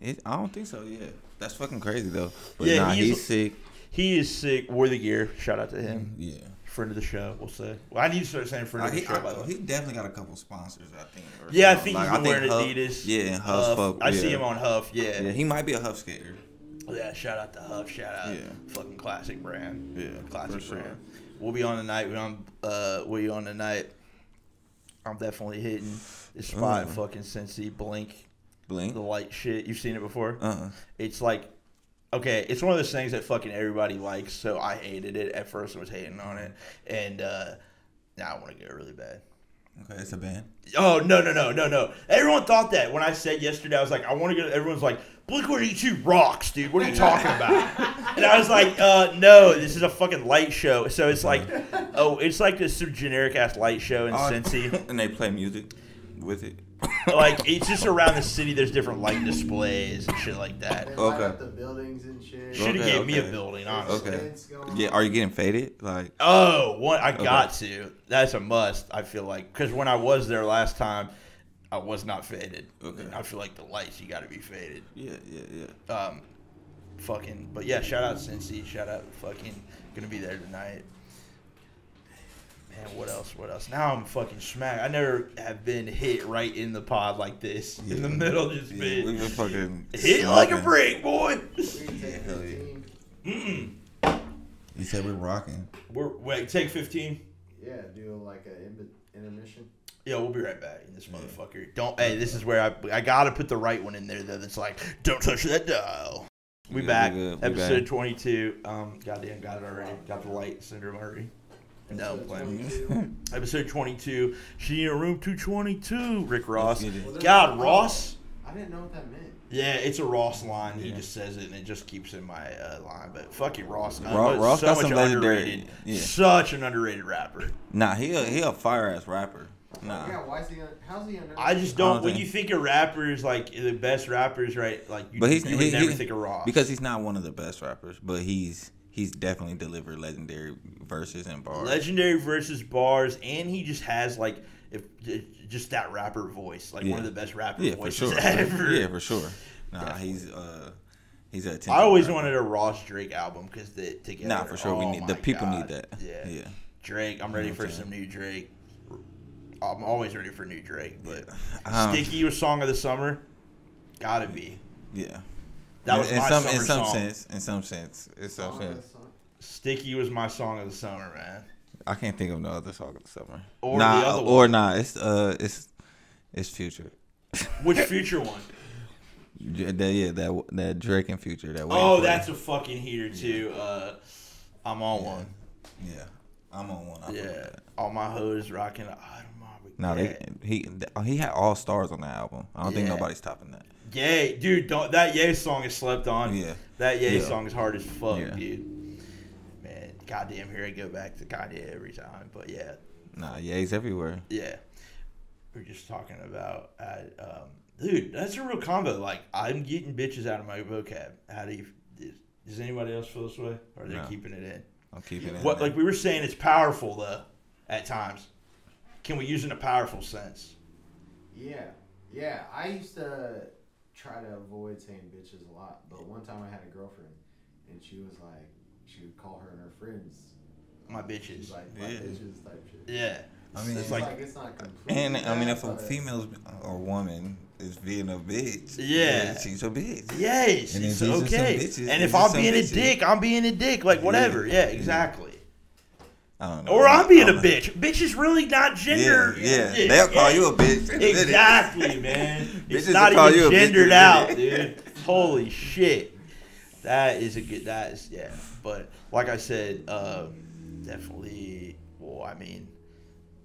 it, I don't think so. Yeah, That's fucking crazy though. But Yeah, nah, he's- he's, sick. He is sick. Wore the gear. Shout out to him. Yeah. Friend of the show, we'll say. Well, I need to start saying friend Uh, of the he, show, by the I- way. he definitely got a couple sponsors, I think. Yeah, I think Like, he's been wearing Huff- Adidas. Yeah, and Huff. I see him on Huff. Yeah. Yeah, he might be a Huff skater. Yeah, shout out to Huff. Shout out. Yeah. Fucking classic brand. Yeah, Classic sure. brand. We'll be on tonight. We on uh we on tonight. I'm definitely hitting this spot Mm. fucking Cincy Blink. Blink. The light shit. You've seen it before? Uh-uh. It's like okay, it's one of those things that fucking everybody likes, so I hated it. At first I was hating on it. And uh now I want to go really bad. Okay, it's a band. Oh no no no no no! Everyone thought that when I said yesterday. I was like, I want to go. Everyone's like, Blink One Eighty Two rocks, dude. What are you talking about? and I was like, uh, no, this is a fucking light show. So it's like, oh, it's like this generic ass light show in Oh, Cincy. and they play music with it. like it's just around the city. There's different light displays and shit like that. They light Okay. up the buildings and shit. Should have Okay, gave me a okay. building, honestly. Okay. Events going Yeah, are you getting faded? Like, Oh, one I got to. That's a must. I feel like because when I was there last time, I was not faded. Okay. I feel like the lights you got to be faded. yeah, yeah, yeah. um, fucking. But yeah, shout out Cincy. Shout out fucking. Gonna be there tonight. Man, what else? What else? Now I'm fucking smacked. I never have been hit right in the pod like this. In the middle, just yeah been we've been fucking hit like a brick, boy. We can hell yeah. 15. You said we're rocking. We're wait, take 15. Yeah, do like an intermission. Yeah, we'll be right back in this motherfucker. Don't. Hey, this is where I I gotta put the right one in there though. That's like, don't touch that dial. We We good, back. we Episode back. 22. Um, goddamn, got it already. Got the light syndrome already. No, I'm Episode playing. 22. Episode 22. She in a room 222. Rick Ross. get it. Well, there's God, Ross. I didn't know what that meant. Yeah, it's a Ross line. He Yeah. just says it, and it just keeps in my uh, line. But fuck you, Ross. Uh, Ross so got much some legendary- underrated. yeah. Such an underrated rapper. Nah, he a, he a fire ass rapper. Nah. Yeah, why is he? Un- how's he under? I just don't. don't when think- you think of rappers, like the best rappers, right? Like, you, But he's you would he, never he- think of Ross because he's not one of the best rappers, but he's he's definitely delivered legendary verses and bars. legendary verses, bars, and he just has like if just that rapper voice, like one of the best rapper yeah, for voices sure. ever. yeah, for sure. Nah, Definitely. he's uh he's a. I always wanted a Ross Drake album because they together. Nah, for sure. we oh need the people God. need that. Yeah. yeah. Drake. I'm ready for some new Drake. I'm always ready for new Drake, but Um, Sticky was song of the summer. Gotta be. Yeah. That was in my some summer in some song. sense. In some sense, in some Song sense. Sticky was my song of the summer, man. I can't think of no other song of the summer. Or nah, the other or one. nah. It's uh, it's it's Future. Which future one? Yeah, that, yeah, that that Drake and Future. That Waiting Oh, For that's You. a fucking heater too. Uh, I'm on Yeah. one. yeah. I'm on one. I Yeah, all my hoes rocking. I don't know. No, yeah. they, he he had all stars on that album. I don't think nobody's topping that. Yay, dude! Don't that Yay song is slept on. Yeah. that Yay Yeah. song is hard as fuck, Yeah. dude. Man, goddamn, here I go back to Kanye every time. But yeah, Nah, yeah, he's everywhere. yeah. We're just talking about, uh, um, dude. That's a real combo. Like I'm getting bitches out of my vocab. How do you? Does, does anybody else feel this way, or are they No. keeping it in? I'm keeping it. What in like we were saying, it's powerful though. At times, can we use it in a powerful sense? Yeah, yeah. I used to try to avoid saying bitches a lot, but one time I had a girlfriend, and she was like, she would call her and her friends. My She's bitches. like, my Yeah. bitches type shit. Yeah. I mean, it's It's like, like, it's not complete. And I mean, if a female or woman is being a bitch, Yeah. she's a bitch. yes, And it's if these are okay. bitches, and if I'm some being a dick, I'm being a dick. Like whatever. Yeah. Yeah, Yeah. exactly. I don't know. Or I'm being a bitch. Bitch is really not gender. Yeah, yeah. They'll call you a bitch. in a minute. Exactly, man. It's Bitches not will call even you a bitch in a gendered out, dude. Holy shit. That is a good. That is yeah. But like I said, um, definitely. Well, I mean,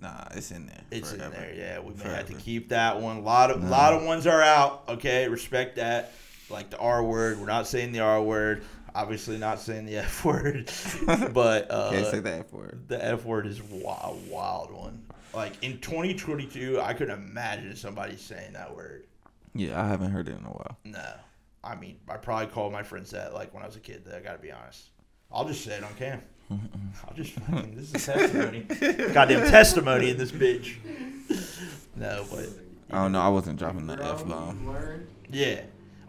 Nah, it's in there. It's forever. in there. Yeah, we may have to keep that one. A lot of a lot of ones are out. Okay, respect that. Like the R word, we're not saying the R word. Obviously, not saying the F word. but uh, Can't say that F word. the F word is a wild, wild one. Like in 2022, I couldn't imagine somebody saying that word. Yeah, I haven't heard it in a while. No, I mean, I probably called my friends that like when I was a kid. Though, I gotta be honest. I'll just say it on cam. I'll just fucking, this is testimony. Goddamn testimony in this bitch. No, but I don't know. I wasn't dropping the F bomb. Yeah.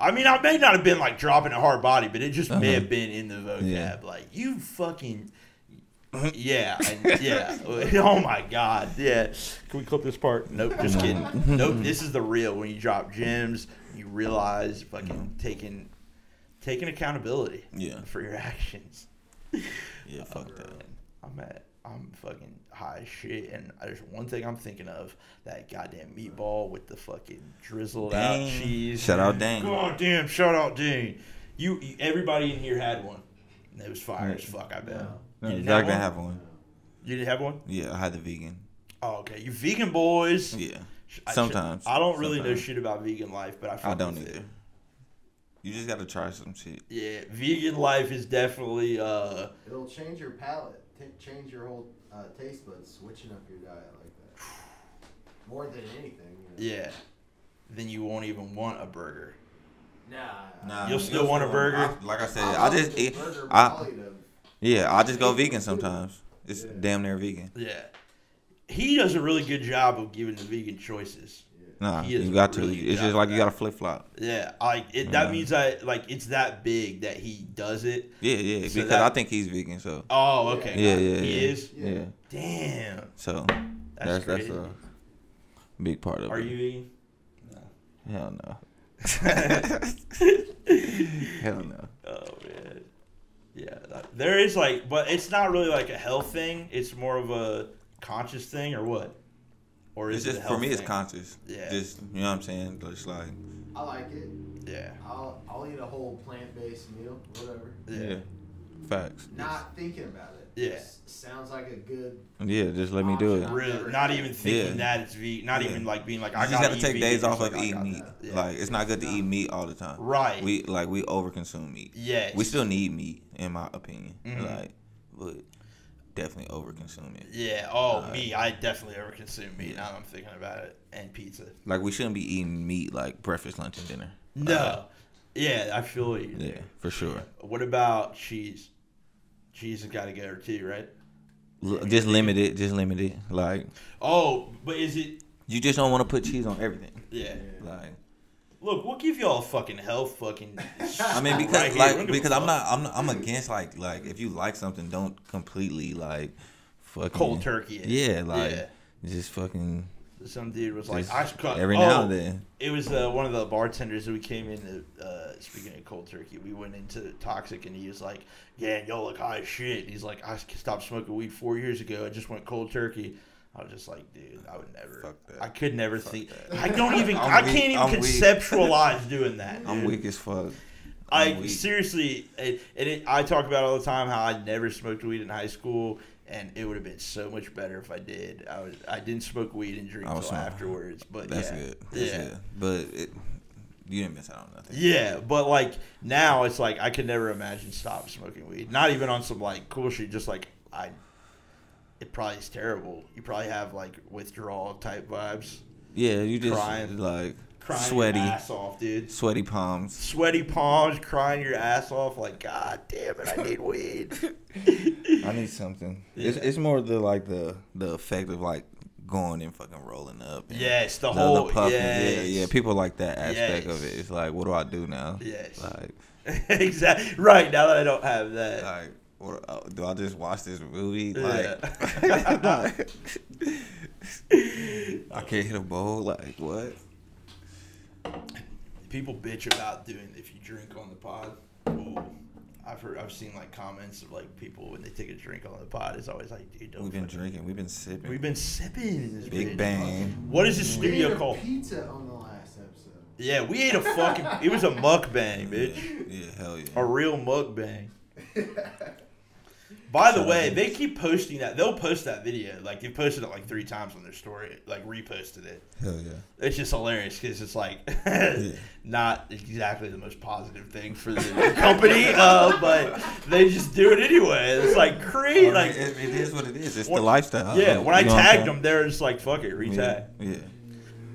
I mean, I may not have been like dropping a hard body, but it just may Uh-huh. have been in the vocab. Yeah. Like you fucking. Yeah, and- yeah. Oh my god, yeah. Can we clip this part? Nope, just kidding. Nope, this is the real when you drop gems, you realize fucking taking, taking accountability. Yeah. For your actions. Yeah, fuck that. I'm at I'm fucking high as shit, and there's one thing I'm thinking of that goddamn meatball with the fucking drizzled out cheese. Shout out Dane. God damn, shout out Dane. You, you everybody in here had one. And it was fire as fuck. I bet. No. No, You didn't Zach have didn't one? have one. You didn't have one? Yeah, I had the vegan. Oh, okay. You vegan boys. Yeah, sometimes. I don't really know shit about vegan life, but I, I don't with it. either. You just gotta try some shit. Yeah, vegan life is definitely uh It'll change your palate, t- change your whole uh, taste buds, switching up your diet like that. More than anything. You know. yeah. Then you won't even want a burger. Nah. Nah, You'll still want a burger? I- like I said, I I just eat. I yeah, I just go vegan sometimes. It's Yeah. damn near vegan. Yeah. He does a really good job of giving the vegan choices. Nah, He is you got really to. It's just like you gotta flip flop. Yeah, like it, that Yeah. means that like it's that big that he does it. Yeah, yeah. So because that- I think he's vegan, so Oh, okay. Yeah, yeah, yeah He yeah. is. yeah. Damn. So That's, that's that's, a big part of Are it. Are you vegan? Hell no. Hell no. Oh man. Yeah, that- there is like, but it's not really like a health thing. It's more of a conscious thing, or what? Or is It's it just a for health me. It's conscious. Yeah. Just you know what I'm saying. Just like I like it. Yeah. I'll I'll eat a whole plant based meal, whatever. Yeah. yeah. Facts. Not thinking about it. Yeah. S- sounds like a good. Yeah. Just let me do it. Really, not even thinking Yeah. that it's vegan. Not Yeah. even like being like You I just gotta, gotta take days It's off of I eating meat. Yeah. Like it's not good to eat meat all the time. Right. We like we overconsume meat. Yeah. We still need meat, in my opinion. Mhm. Like, but definitely overconsume it. Yeah. Oh, Uh, me. I definitely overconsume meat. Now I'm thinking about it, and pizza. Like we shouldn't be eating meat like breakfast, lunch, and dinner. No. Yeah, I feel you. Yeah, for sure. What about cheese? Cheese has got to go too, right? L- just limit it. Just limit it. Like Oh, but is it? you just don't want to put cheese on everything. Yeah. Like Look, we'll give y'all fucking health fucking. I mean, because right here. We don't like because I'm not I'm not, I'm against like like if you like something, don't completely like fucking cold turkey. it. Yeah, like Yeah. just fucking Some dude was like, I should cut every oh, now and then. It was uh, one of the bartenders that we came in. To, uh, speaking of cold turkey, we went into Toxic, and he was like, "Yeah, y'all look high as shit." He's like, "I stopped smoking weed four years ago. I just went cold turkey." I was just like, "Dude, I would never. Fuck that. I could never Fuck think. that. I don't even. Weak. can't even I'm weak. conceptualize doing that. I'm weak as fuck. I weak. seriously, it, and it, I talk about all the time how I never smoked weed in high school, and it would have been so much better if I did. I was I didn't smoke weed and drink I until afterwards, but That's yeah, good. That's yeah, good. But it, you didn't miss out on nothing. yeah. But like now, it's like I could never imagine stop smoking weed. Not even on some like cool shit. Just like I, it probably is terrible. You probably have like withdrawal type vibes, Yeah, you just Crying. like crying sweaty, ass off, dude. sweaty palms. Sweaty palms, crying your ass off. Like God damn it, I need weed. I need something. Yeah. It's it's more the like the the effect of like going and fucking rolling up. and Yes, the the, whole the puffing. yes. Yeah, yeah. People like that aspect Yes. of it. It's like, what do I do now? Yes. Like, exactly. Right now that I don't have that. like, what, uh, do I just watch this movie? Yeah. Like, I can't hit a bowl. Like, what? People bitch about doing if you drink on the pod. Ooh. I've heard, I've seen like comments of like people when they take a drink on the pod. It's always like, dude, don't. We've been fucking- drinking. We've been sipping. We've been sipping. This Big bitch. bang. What is this We studio a called? pizza on the last episode. Yeah, we ate a fucking. It was a mukbang, Yeah, bitch. yeah, hell yeah. A real mukbang. By the way, they keep posting that. They'll post that video. Like they posted it like three times on their story. Like reposted it. Hell yeah. It's just hilarious because it's like not exactly the most positive thing for the company, uh, but they just do it anyway. It's like crazy. Well, Like, it, it is what it is. It's What- the lifestyle. yeah, when I You I'm tagged them, they're just like, "Fuck it, retag." Yeah. yeah.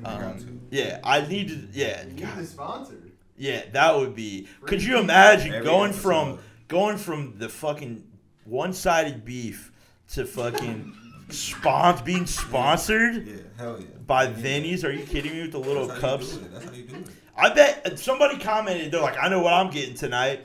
Um, got yeah, I need to. Yeah, You need God, the sponsor. yeah, that would be. Could you imagine Every going episode. from going from the fucking one-sided beef to fucking Spons being sponsored Yeah, hell yeah. by Vinny's. Are you kidding me with the little That's how you cups? do it. That's how you do it. I bet somebody commented. They're like, I know what I'm getting tonight,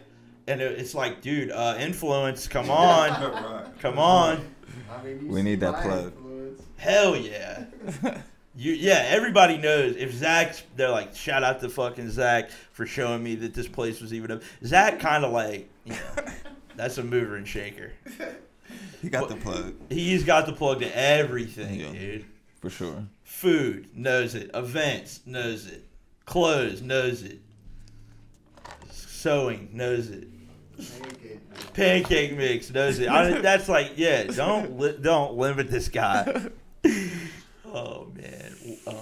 and it- it's like, dude, uh, influence. Come on, right. come on. I mean, We need that plug. influence. Hell yeah. You, yeah, everybody knows if Zach's, they're like, shout out to fucking Zach for showing me that this place was even up. Zach kind of like, you know, that's a mover and shaker. He got the plug He's got the plug to everything, Yeah. dude. for sure. Food knows it. Events knows it. Clothes knows it. Sewing knows it. Pancake. Pancake mix knows it. I, that's like, yeah. Don't li- don't limit this guy. Oh man. Um,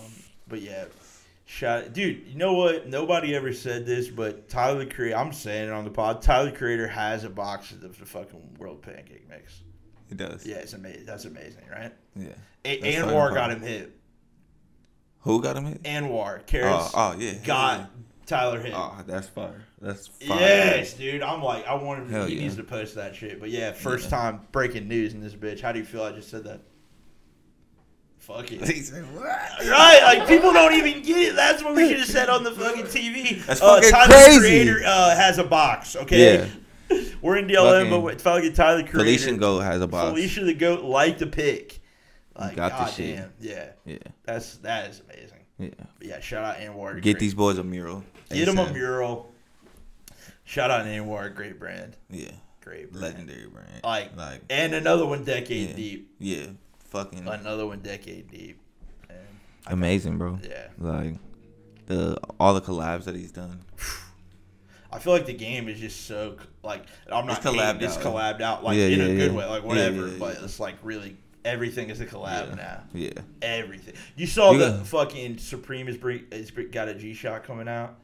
but yeah. Shout, dude. You know what? Nobody ever said this, but Tyler the Creator. I'm saying it on the pod. Tyler the Creator has a box of the fucking World Pancake Mix. He does. Yeah, it's amazing. That's amazing, right? Yeah. A- Anwar got him hit. Who got him hit? Anwar, Oh, Carrots oh, oh yeah. got Tyler hit. Oh, that's fire. That's fire. Yes, dude. I'm like, I want him. Hell he yeah. needs to post that shit. But yeah, first Yeah. time breaking news in this bitch. How do you feel? I just said that. Fuck it. He said, what? Right, like people don't even get it. That's what we should have said on the fucking TV. That's uh, fucking Tyler crazy. the Creator uh, has a box. Okay, Yeah. we're in DLM, Fucking but fucking Tyler the Creator, Felician Goat has a box. Felicia the goat like to pick. Like, Got the God shit. damn, yeah, Yeah. that's that is amazing. Yeah. But yeah, shout out Anwar. Get great- these boys a mural. get them a mural. Shout out Anwar, great brand, Yeah. great brand. Legendary brand. Like, like and another one decade Yeah. deep. yeah. Fucking Another one decade deep. Amazing, bro. Yeah. Like the all the collabs that he's done. I feel like the game is just so like I'm not It's collabed hating, it's out. collabed out like Yeah, in a good yeah. way, like Yeah, whatever. yeah, But it's like really everything is a collab Yeah. now. Yeah. Everything. You saw the fucking Supreme is, bring, is got a G Shock coming out.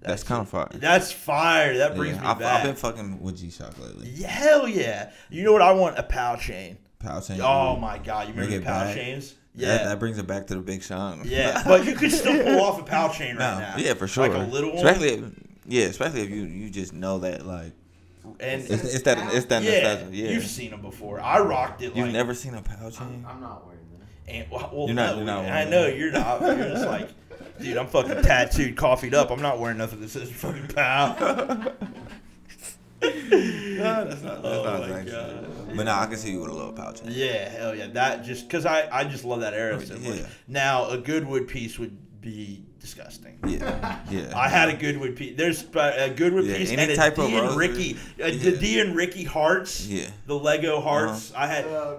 That's kind of fire. That's fire. That brings Yeah, me I've, back. I've been fucking with G Shock lately. Yeah, Hell yeah! You know what I want? A PAL chain. Power chain. Oh my god! You remember Make the it PAL back. chains? Yeah. that brings it back to the Big Sean. yeah, but you could still pull off a PAL chain right No, now. yeah, for sure. Like a little one. especially if, yeah, especially if you you just know that like and it's, it's that it's that yeah, nostalgia. Yeah, you've seen them before. I rocked it. You've like, never seen a power chain. I'm not wearing that. And, well, well, You're not- no, you're not I know that. you're not. You're just like, dude, I'm fucking tattooed, coffeeed up. I'm not wearing nothing that says fucking pal. No, that's not. That's Oh not my gangster. God. But now I can see you with a little power chain. yeah, hell yeah. That just because I I just love that era so much. Yeah. Now a Goodwood piece would be disgusting. Yeah, yeah. I had a Goodwood piece. There's a Goodwood Yeah, piece any and a type of and Ricky, or- uh, the Yeah. Dee and Ricky hearts. Yeah. The Lego hearts. I had. Uh,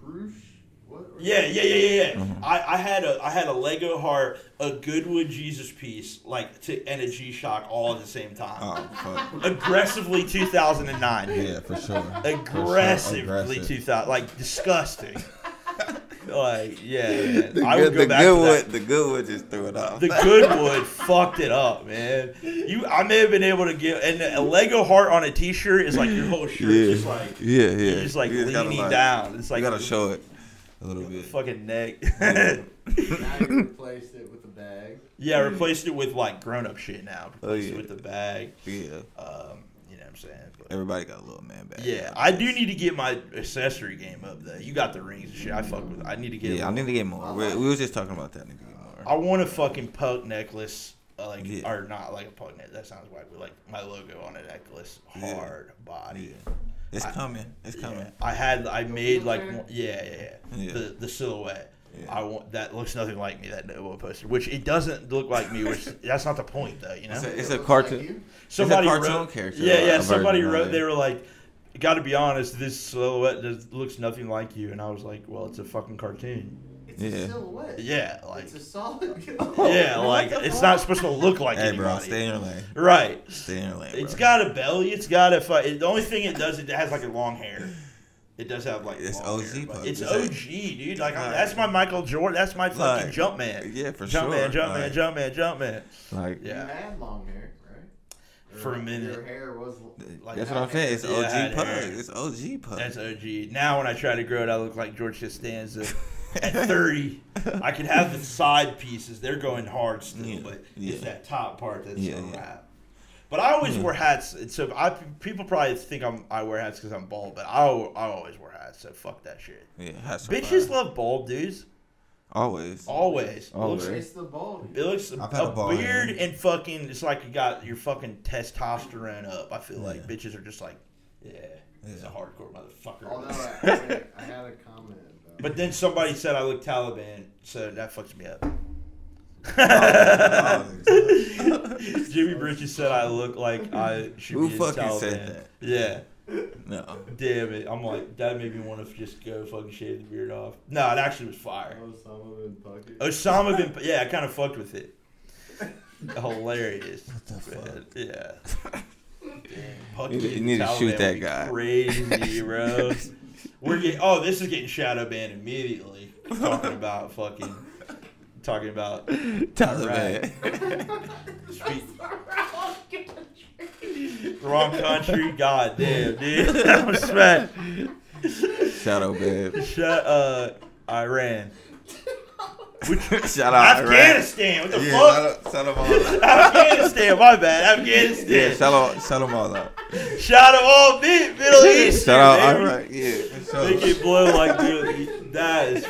Bruce? Yeah, yeah, yeah, yeah, yeah. Mm-hmm. I, I had a I had a Lego heart, a Goodwood Jesus piece, like to, and a G Shock all at the same time. Oh fuck. Aggressively 2009. Yeah, for sure. Aggressively Aggressive. 2000, like disgusting. like yeah, I would go the back good to that. the good wood just threw it off. The Goodwood fucked it up, man. You, I may have been able to get, and a Lego heart on a T-shirt is like your whole shirt yeah, just like yeah, yeah. just like leaning like- down. It's like you gotta show it a little bit. fucking neck. Now you replaced it with a bag. Yeah, I replaced it with like grown up shit now. Oh, Replaced yeah. it with the bag. Yeah, Um, you know what I'm saying? But, everybody got a little man bag. yeah, I do need to get my accessory game up though. You got the rings and shit. I fuck with. I need to get. Yeah, I need to get more. We, we was just talking about that. I need to get more. I want a fucking pug necklace. Uh, like Yeah. or not like a pug necklace. That sounds whack. But like my logo on a necklace. Yeah. Hard body. Yeah, it's I- coming. It's coming. Yeah. I had. I made like. wheelchair? one- Yeah, yeah, yeah. Yeah. The the silhouette. Yeah. I want that looks nothing like me. That Novo poster, which it doesn't look like me. Which that's not the point though. You know. It's a, it's It a cartoon. Like you. somebody cartoon wrote, character, Yeah, yeah. Somebody wrote. it. They were like, "Got to be honest, this silhouette does, looks nothing like you." And I was like, "Well, it's a fucking cartoon." It's Yeah. a silhouette. Yeah, like It's a solid. yeah, like it's not supposed to look like Hey, anybody. bro, stay in your lane. right. Stay in your lane, bro. It's got a belly. It's got a. Fu- the only thing it does, it has like a long hair. It does have like It's long OG hair, but. It's It's OG, like- dude. Like I- Like- that's my Michael Jordan. That's my fucking Like, Jumpman. yeah, for Jumpman, sure. Jumpman, Like- Jumpman, Jumpman. Like, You Yeah. had long hair, right? For a Your- minute. Your hair was. Like that's what I'm saying. It's Yeah, OG pug. It's OG pug. That's OG. Now when I try to grow it, I look like George Costanza. At 30, I can have the side pieces. They're going hard still, Yeah, but yeah. it's that top part that's Yeah, a yeah. wrap. But I always wear hats, so I people probably think I'm I wear hats because I'm bald, but I I always wear hats, so fuck that shit. Yeah, hats Bitches fire. love bald dudes, always. always. It looks, Always. It's the bald. it looks I've a had a bald beard head. and fucking. It's like you got your fucking testosterone up. I feel like bitches are just like, yeah, it's a hardcore motherfucker. Although I, I, had- I had a comment about. But then somebody said I look Taliban, so that fucks me up. Jimmy Bridges said I look like I should Who be in fucking Taliban. said that? Yeah. No. Damn it. I'm like, that made me want to just go fucking shave the beard off. No, it actually was fire. Osama bin Puckett. Osama bin, yeah, I kind of fucked with it. Hilarious. What the fuck? Yeah. Damn, Puckett You need- you need to shoot that guy. Crazy, bro. We're getting. Oh, this is getting shadow banned immediately. Talking about fucking. Talking about. Taliban. Speak, wrong country. God damn, dude. I'm smacked. Shadow bed. Shut. Uh, Iran. Which, Shout out. Afghanistan. What the Yeah, fuck? shout out- shout them all out. Afghanistan. My bad. Afghanistan. Yeah, shout out, shout them all out. Shout out all mid Middle East. Shout out Iran. Yeah, for Make sure. it blow like. That is.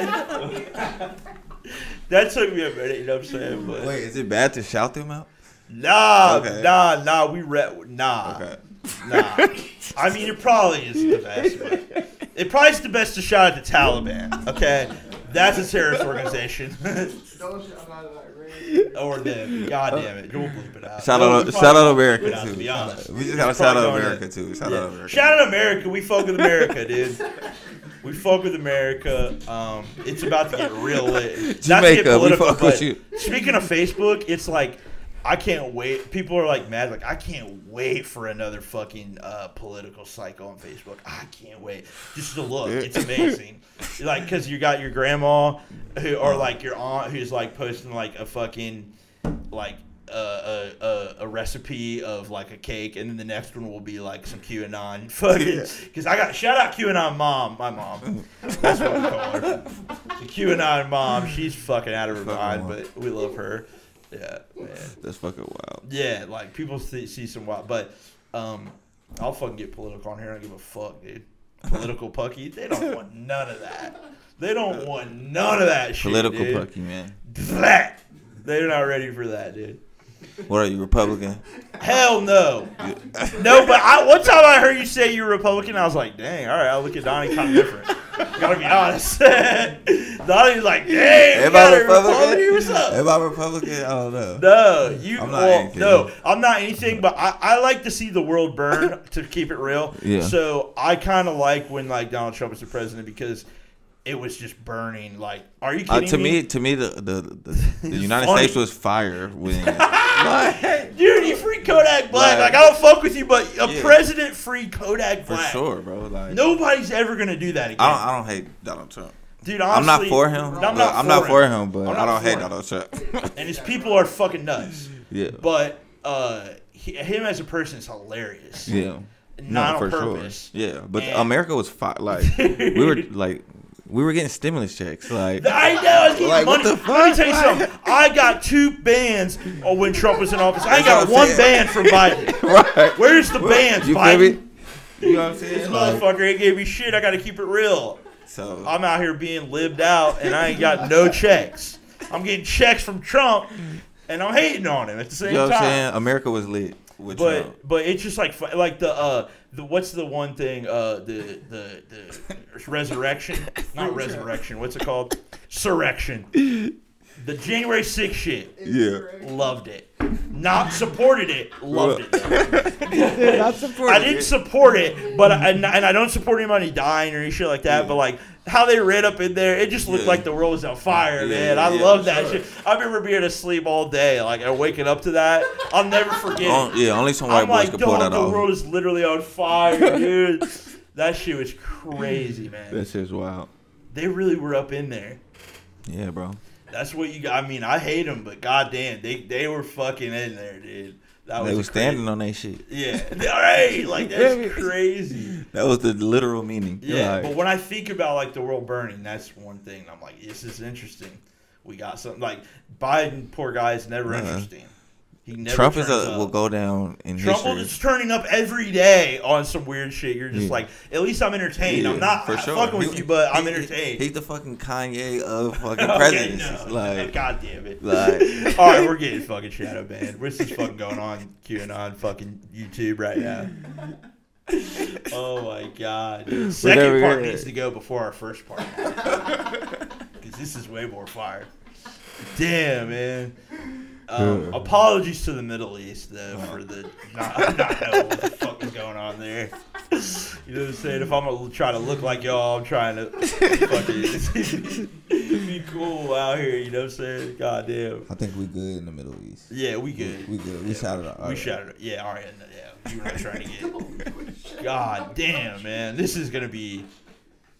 that took me a minute. You know what I'm saying? But Wait, is it bad to shout them out? nah, Okay. nah, nah. We re- nah, Okay. nah. I mean, it probably is the best. But it probably is the best to shout at the Taliban. Okay, that's a terrorist organization. Don't shout out Iran. or them. God damn it. You'll bleep it out. Shout out, we shout out America won't out, to too. be honest. We just It's gotta shout out America to- too. Shout Yeah. out America. Shout out America. We fuck with America, dude. We fuck with America. Um, it's about to get real lit. Not to get Jamaica, we political, fuck with you. Speaking of Facebook, it's like I can't wait. People are like mad. Like I can't wait for another fucking uh, political cycle on Facebook. I can't wait just to look. It's amazing. like because you got your grandma, who or like your aunt who's like posting like a fucking like a, a, a, a recipe of like a cake, and then the next one will be like some QAnon fucking. Because I got shout out QAnon mom, my mom. That's what we call her. The QAnon mom. She's fucking out of her mind, but we love her. Yeah, man. That's fucking wild. Yeah, like people see, see some wild, but um, I'll fucking get political on here. I don't give a fuck, dude. Political pucky, they don't want none of that. They don't want none of that shit. Political dude. pucky, man. That they're not ready for that, dude. What are you, Republican? Hell no. No, but I, one time I heard you say you're Republican, I was like, dang, all right, I'll look at Donnie kind of different. Gotta be honest. Donnie's like, dang, Am I a Republican? What's up? Am I Republican? I don't know. No, you. I'm not well, no, I'm not anything. But I, I like to see the world burn. to keep it real. Yeah. So I kind of like when like Donald Trump is the president because it was just burning. Like, are you Uh, kidding to me? me, to me, the the, the, the United funny. States was fire when Dude, you free Kodak Black. Like- Like, I don't fuck with you, but a Yeah. president free Kodak Black for sure, bro. Like Nobody's ever gonna do that again. I don't, I don't hate Donald Trump. Dude, I'm not for him. I'm not I'm for not him. for him, but I don't hate him. Donald Trump. And his people are fucking nuts. yeah, But uh, he, him as a person is hilarious. yeah, Not no, on for purpose. sure. Yeah, but And- America was fire. Like we were like we were getting stimulus checks. Like I know. I was getting Like, what money. the Let me tell you something. I got two bands uh, when Trump was in office. I got what one saying. band from Biden. right. Where's the bands, You Biden? You know what I'm This saying? Like, motherfucker ain't gave me shit. I got to keep it real. so I'm out here being lived out, and I ain't got no checks. I'm getting checks from Trump, and I'm hating on him at the same you know what time. saying? America was lit with But Trump. but it's just like like the uh the what's the one thing uh the the the resurrection? Not resurrection what's it called? Surrection the January 6th shit Yeah. loved it not supported it loved it Not supporting I didn't support it but I, and, and I don't support anybody dying or any shit like that but like how they read up in there it just looked Yeah. like the world was on fire Yeah, man yeah, I yeah, love that sure. shit I remember being asleep all day like and waking up to that I'll never forget it. Oh, yeah, only some white I'm boys like, could pull dog, that the off. world is literally on fire, dude. that shit was crazy, man. That shit's wild. They really were up in there. Yeah, bro. That's what you got. I mean, I hate them, but goddamn, they they were fucking in there, dude. That They was standing on that shit. Yeah, all right, like that's crazy. That was the literal meaning. Yeah, Like, but when I think about like the world burning, that's one thing. I'm like, this is interesting. We got something like Biden. Poor guy is never Uh-huh. interesting. He never Trump is a up. will go down in Trump history. is turning up every day on some weird shit. You're just Yeah. like, at least I'm entertained. Yeah, I'm not for sure. fucking with He- you, but I'm he- entertained. He's the fucking Kanye of fucking Okay, presidents. no, like, God damn it. like- All right, we're getting fucking shadow banned. What's this fucking going on QAnon fucking YouTube right now? Oh my god. dude. Second Whatever, part needs to go before our first part. Because this is way more fire. Damn, man. Um, apologies to the Middle East, though, for the not, not knowing what the fuck is going on there. You know what I'm saying? If I'm gonna try to look like y'all, I'm trying to fucking be cool out here. You know what I'm saying? God damn. I think we good in the Middle East. Yeah, we good. We good. We shouted out. We shouted it. Yeah, all right. Yeah, you were not trying to get. God damn, man. This is going to be.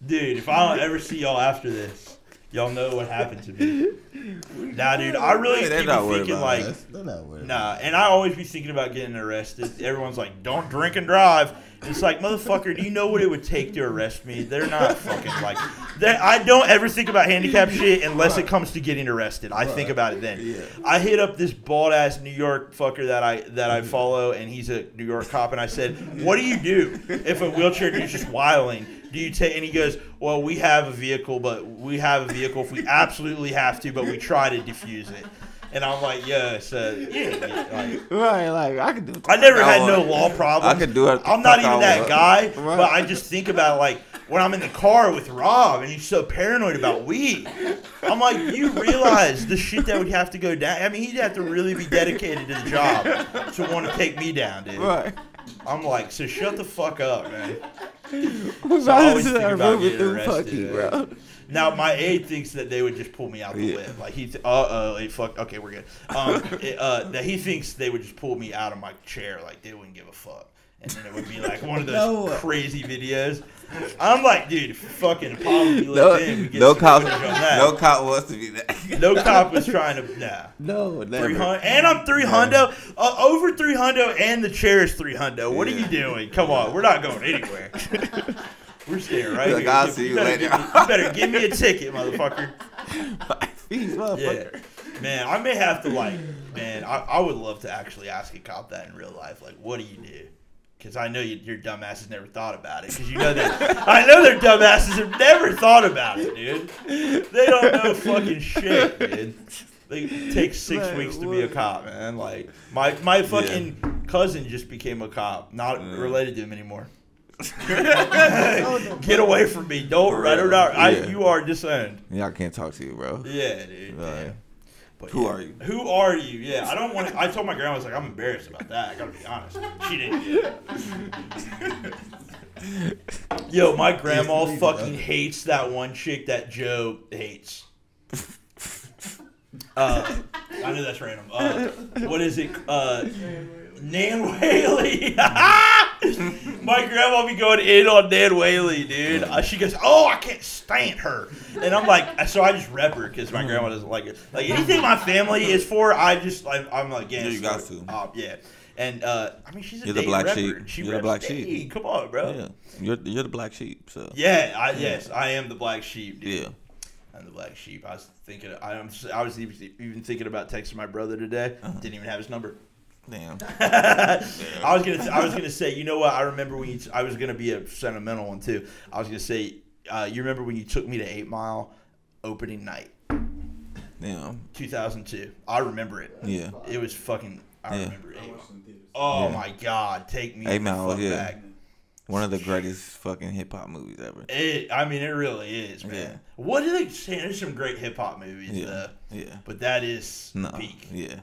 Dude, if I don't ever see y'all after this, y'all know what happened to me. Nah, dude, I really Yeah, they're keep thinking, like. us. Not worried. Nah, and I always be thinking about getting arrested. Everyone's like, "Don't drink and drive." It's like, motherfucker, do you know what it would take to arrest me? They're not fucking like. I don't ever think about handicap shit unless it comes to getting arrested. I think about it then. I hit up this bald ass New York fucker that I that I follow, and he's a New York cop, and I said, "What do you do if a wheelchair dude's just wiling?" Do you take? And he goes, "Well, we have a vehicle, but we have a vehicle if we absolutely have to, but we try to defuse it." And I'm like, "Yeah, so yeah, like, right, like I could do. what I never fuck had no want. law problems. I could do it. I'm not even that guy, Right. but I just think about like when I'm in the car with Rob and he's so paranoid about weed. I'm like, you realize the shit that would have to go down. I mean, he'd have to really be dedicated to the job to want to take me down, dude. Right. I'm like, so shut the fuck up, man. We're So I always to think start about moving getting through arrested, Pucky, bro. Now my aide thinks that they would just pull me out the Yeah. whip. Like he, th- uh hey, fuck. Okay, we're good. Um, it, uh, that he thinks they would just pull me out of my chair, like they wouldn't give a fuck, and then it would be like one of those No. crazy videos. I'm like, dude, fucking Apollo be No, in. No cop, footage on that. no cop wants to be that. No cop was trying to. Nah. no, never. And I'm three hundo, uh, over three hundo, and the chair is three hundo. What are you doing? Come on, we're not going anywhere. we're staying right Like, here. I'll see you better later. Give me, you better give me a ticket, motherfucker. These Yeah, man, I may have to like, man, I, I would love to actually ask a cop that in real life. Like, what do you do? Because I know you, your dumbasses never thought about it. Because you know that I know their dumbasses have never thought about it, dude. They don't know fucking shit, dude. They take six Man, weeks to be a cop, man. Like my my fucking cousin just became a cop. Not related to him anymore. Oh, Get away from me! Don't. I don't. I, Yeah. you are disowned. Yeah, I can't talk to you, bro. Yeah, dude. Right. Damn. But Who yeah. are you? Who are you? Yeah, I don't want. to I told my grandma, I was like, I'm embarrassed about that. I gotta be honest. She didn't. get it. Yo, my grandma fucking hates that one chick that Joe hates. Uh, I know that's random. Uh, what is it? Uh, Nan Whaley. My grandma be going in on Nan Whaley, dude. Uh, she goes, "Oh, I can't stand her," and I'm like, so I just rep her because my grandma doesn't like it. Like anything my family is for, I just I'm, I'm against. Yeah, you got to. Uh, yeah, and uh, I mean she's a You're the black sheep. She You're the black sheep. Come on, bro. Yeah, you're you're the black sheep. So Yeah, I, yes, I am the black sheep, dude. yeah. I'm the black sheep. I was thinking. I, am I was even, even thinking about texting my brother today. Uh-huh. Didn't even have his number. Damn. I was gonna. I was gonna say. You know what? I remember when you. I was gonna be a sentimental one too. I was gonna say. Uh, you remember when you took me to Eight Mile opening night, Damn. 2002? I remember it. Yeah. It was fucking. I Yeah. remember Eight Mile. Oh Yeah. my god! Take me Eight Mile, yeah. back. One of the greatest fucking hip hop movies ever. It. I mean, it really is, man. Yeah. What do they say? There's some great hip hop movies, Yeah. though. Yeah. But that is No. peak. Yeah.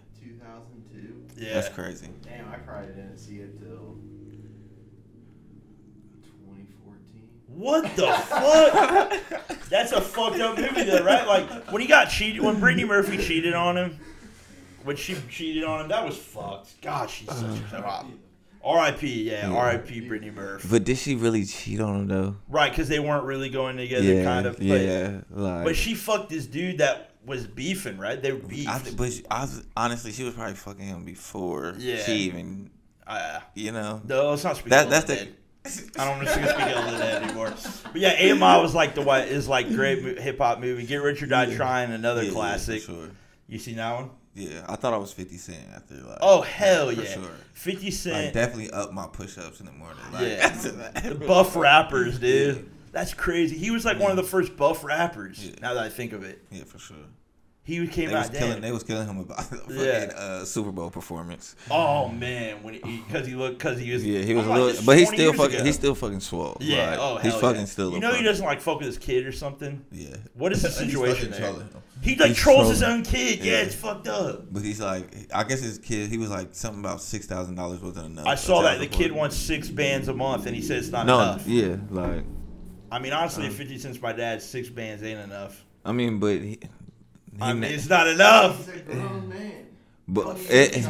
2002. Yeah. That's crazy. Damn, I probably didn't see it till 2014. What the fuck? That's a fucked up movie, though, right? Like when he got cheated, when Brittany Murphy cheated on him, when she cheated on him, that was fucked. God, she's such a uh-huh. hot. R.I.P. Yeah, Yeah. R.I.P. Brittany Murphy. But did she really cheat on him though? Right, because they weren't really going together, yeah. kind of. But, yeah. Like. but she fucked this dude that was beefing, right? They were beefing. But I was, honestly, she was probably fucking him before Yeah. she even, Uh, you know. no, let's not speak. That that's the. I don't want to speak ill of dead anymore. But yeah, Mile was like the white is like great hip hop movie. Get Rich or Die Trying, another Yeah, yeah, classic. sure. You seen that one? Yeah, I thought I was 50 Cent after like. Oh hell yeah, sure. Fifty Like Cent. definitely up my push-ups in the morning. Like, Yeah. after that. the buff rappers, dude. Yeah. That's crazy. He was like one of the first buff rappers. Yeah. Now that I think of it, Yeah, for sure. he came They was out. killing. They was killing him about the fucking Yeah. uh, Super Bowl performance. Oh man, when because he looked because he was Yeah, he was a little, is but he's still fucking. ago. He's still fucking swole. yeah. Like, oh he's fucking still. You know he doesn't like fuck with his kid or something. Yeah. What is the situation there? trolling. He like He's trolls his own kid. Yeah, Yeah. it's fucked up. But he's like, I guess his kid. He was like something about six thousand dollars wasn't enough. I saw that the kid wants six bands a month, and he says it's not No, enough. yeah, like I mean, honestly, if fifty cents my dad, six bands ain't enough. I mean, but he, he I mean, na- it's not enough. He's a grown man. but He's it, yeah,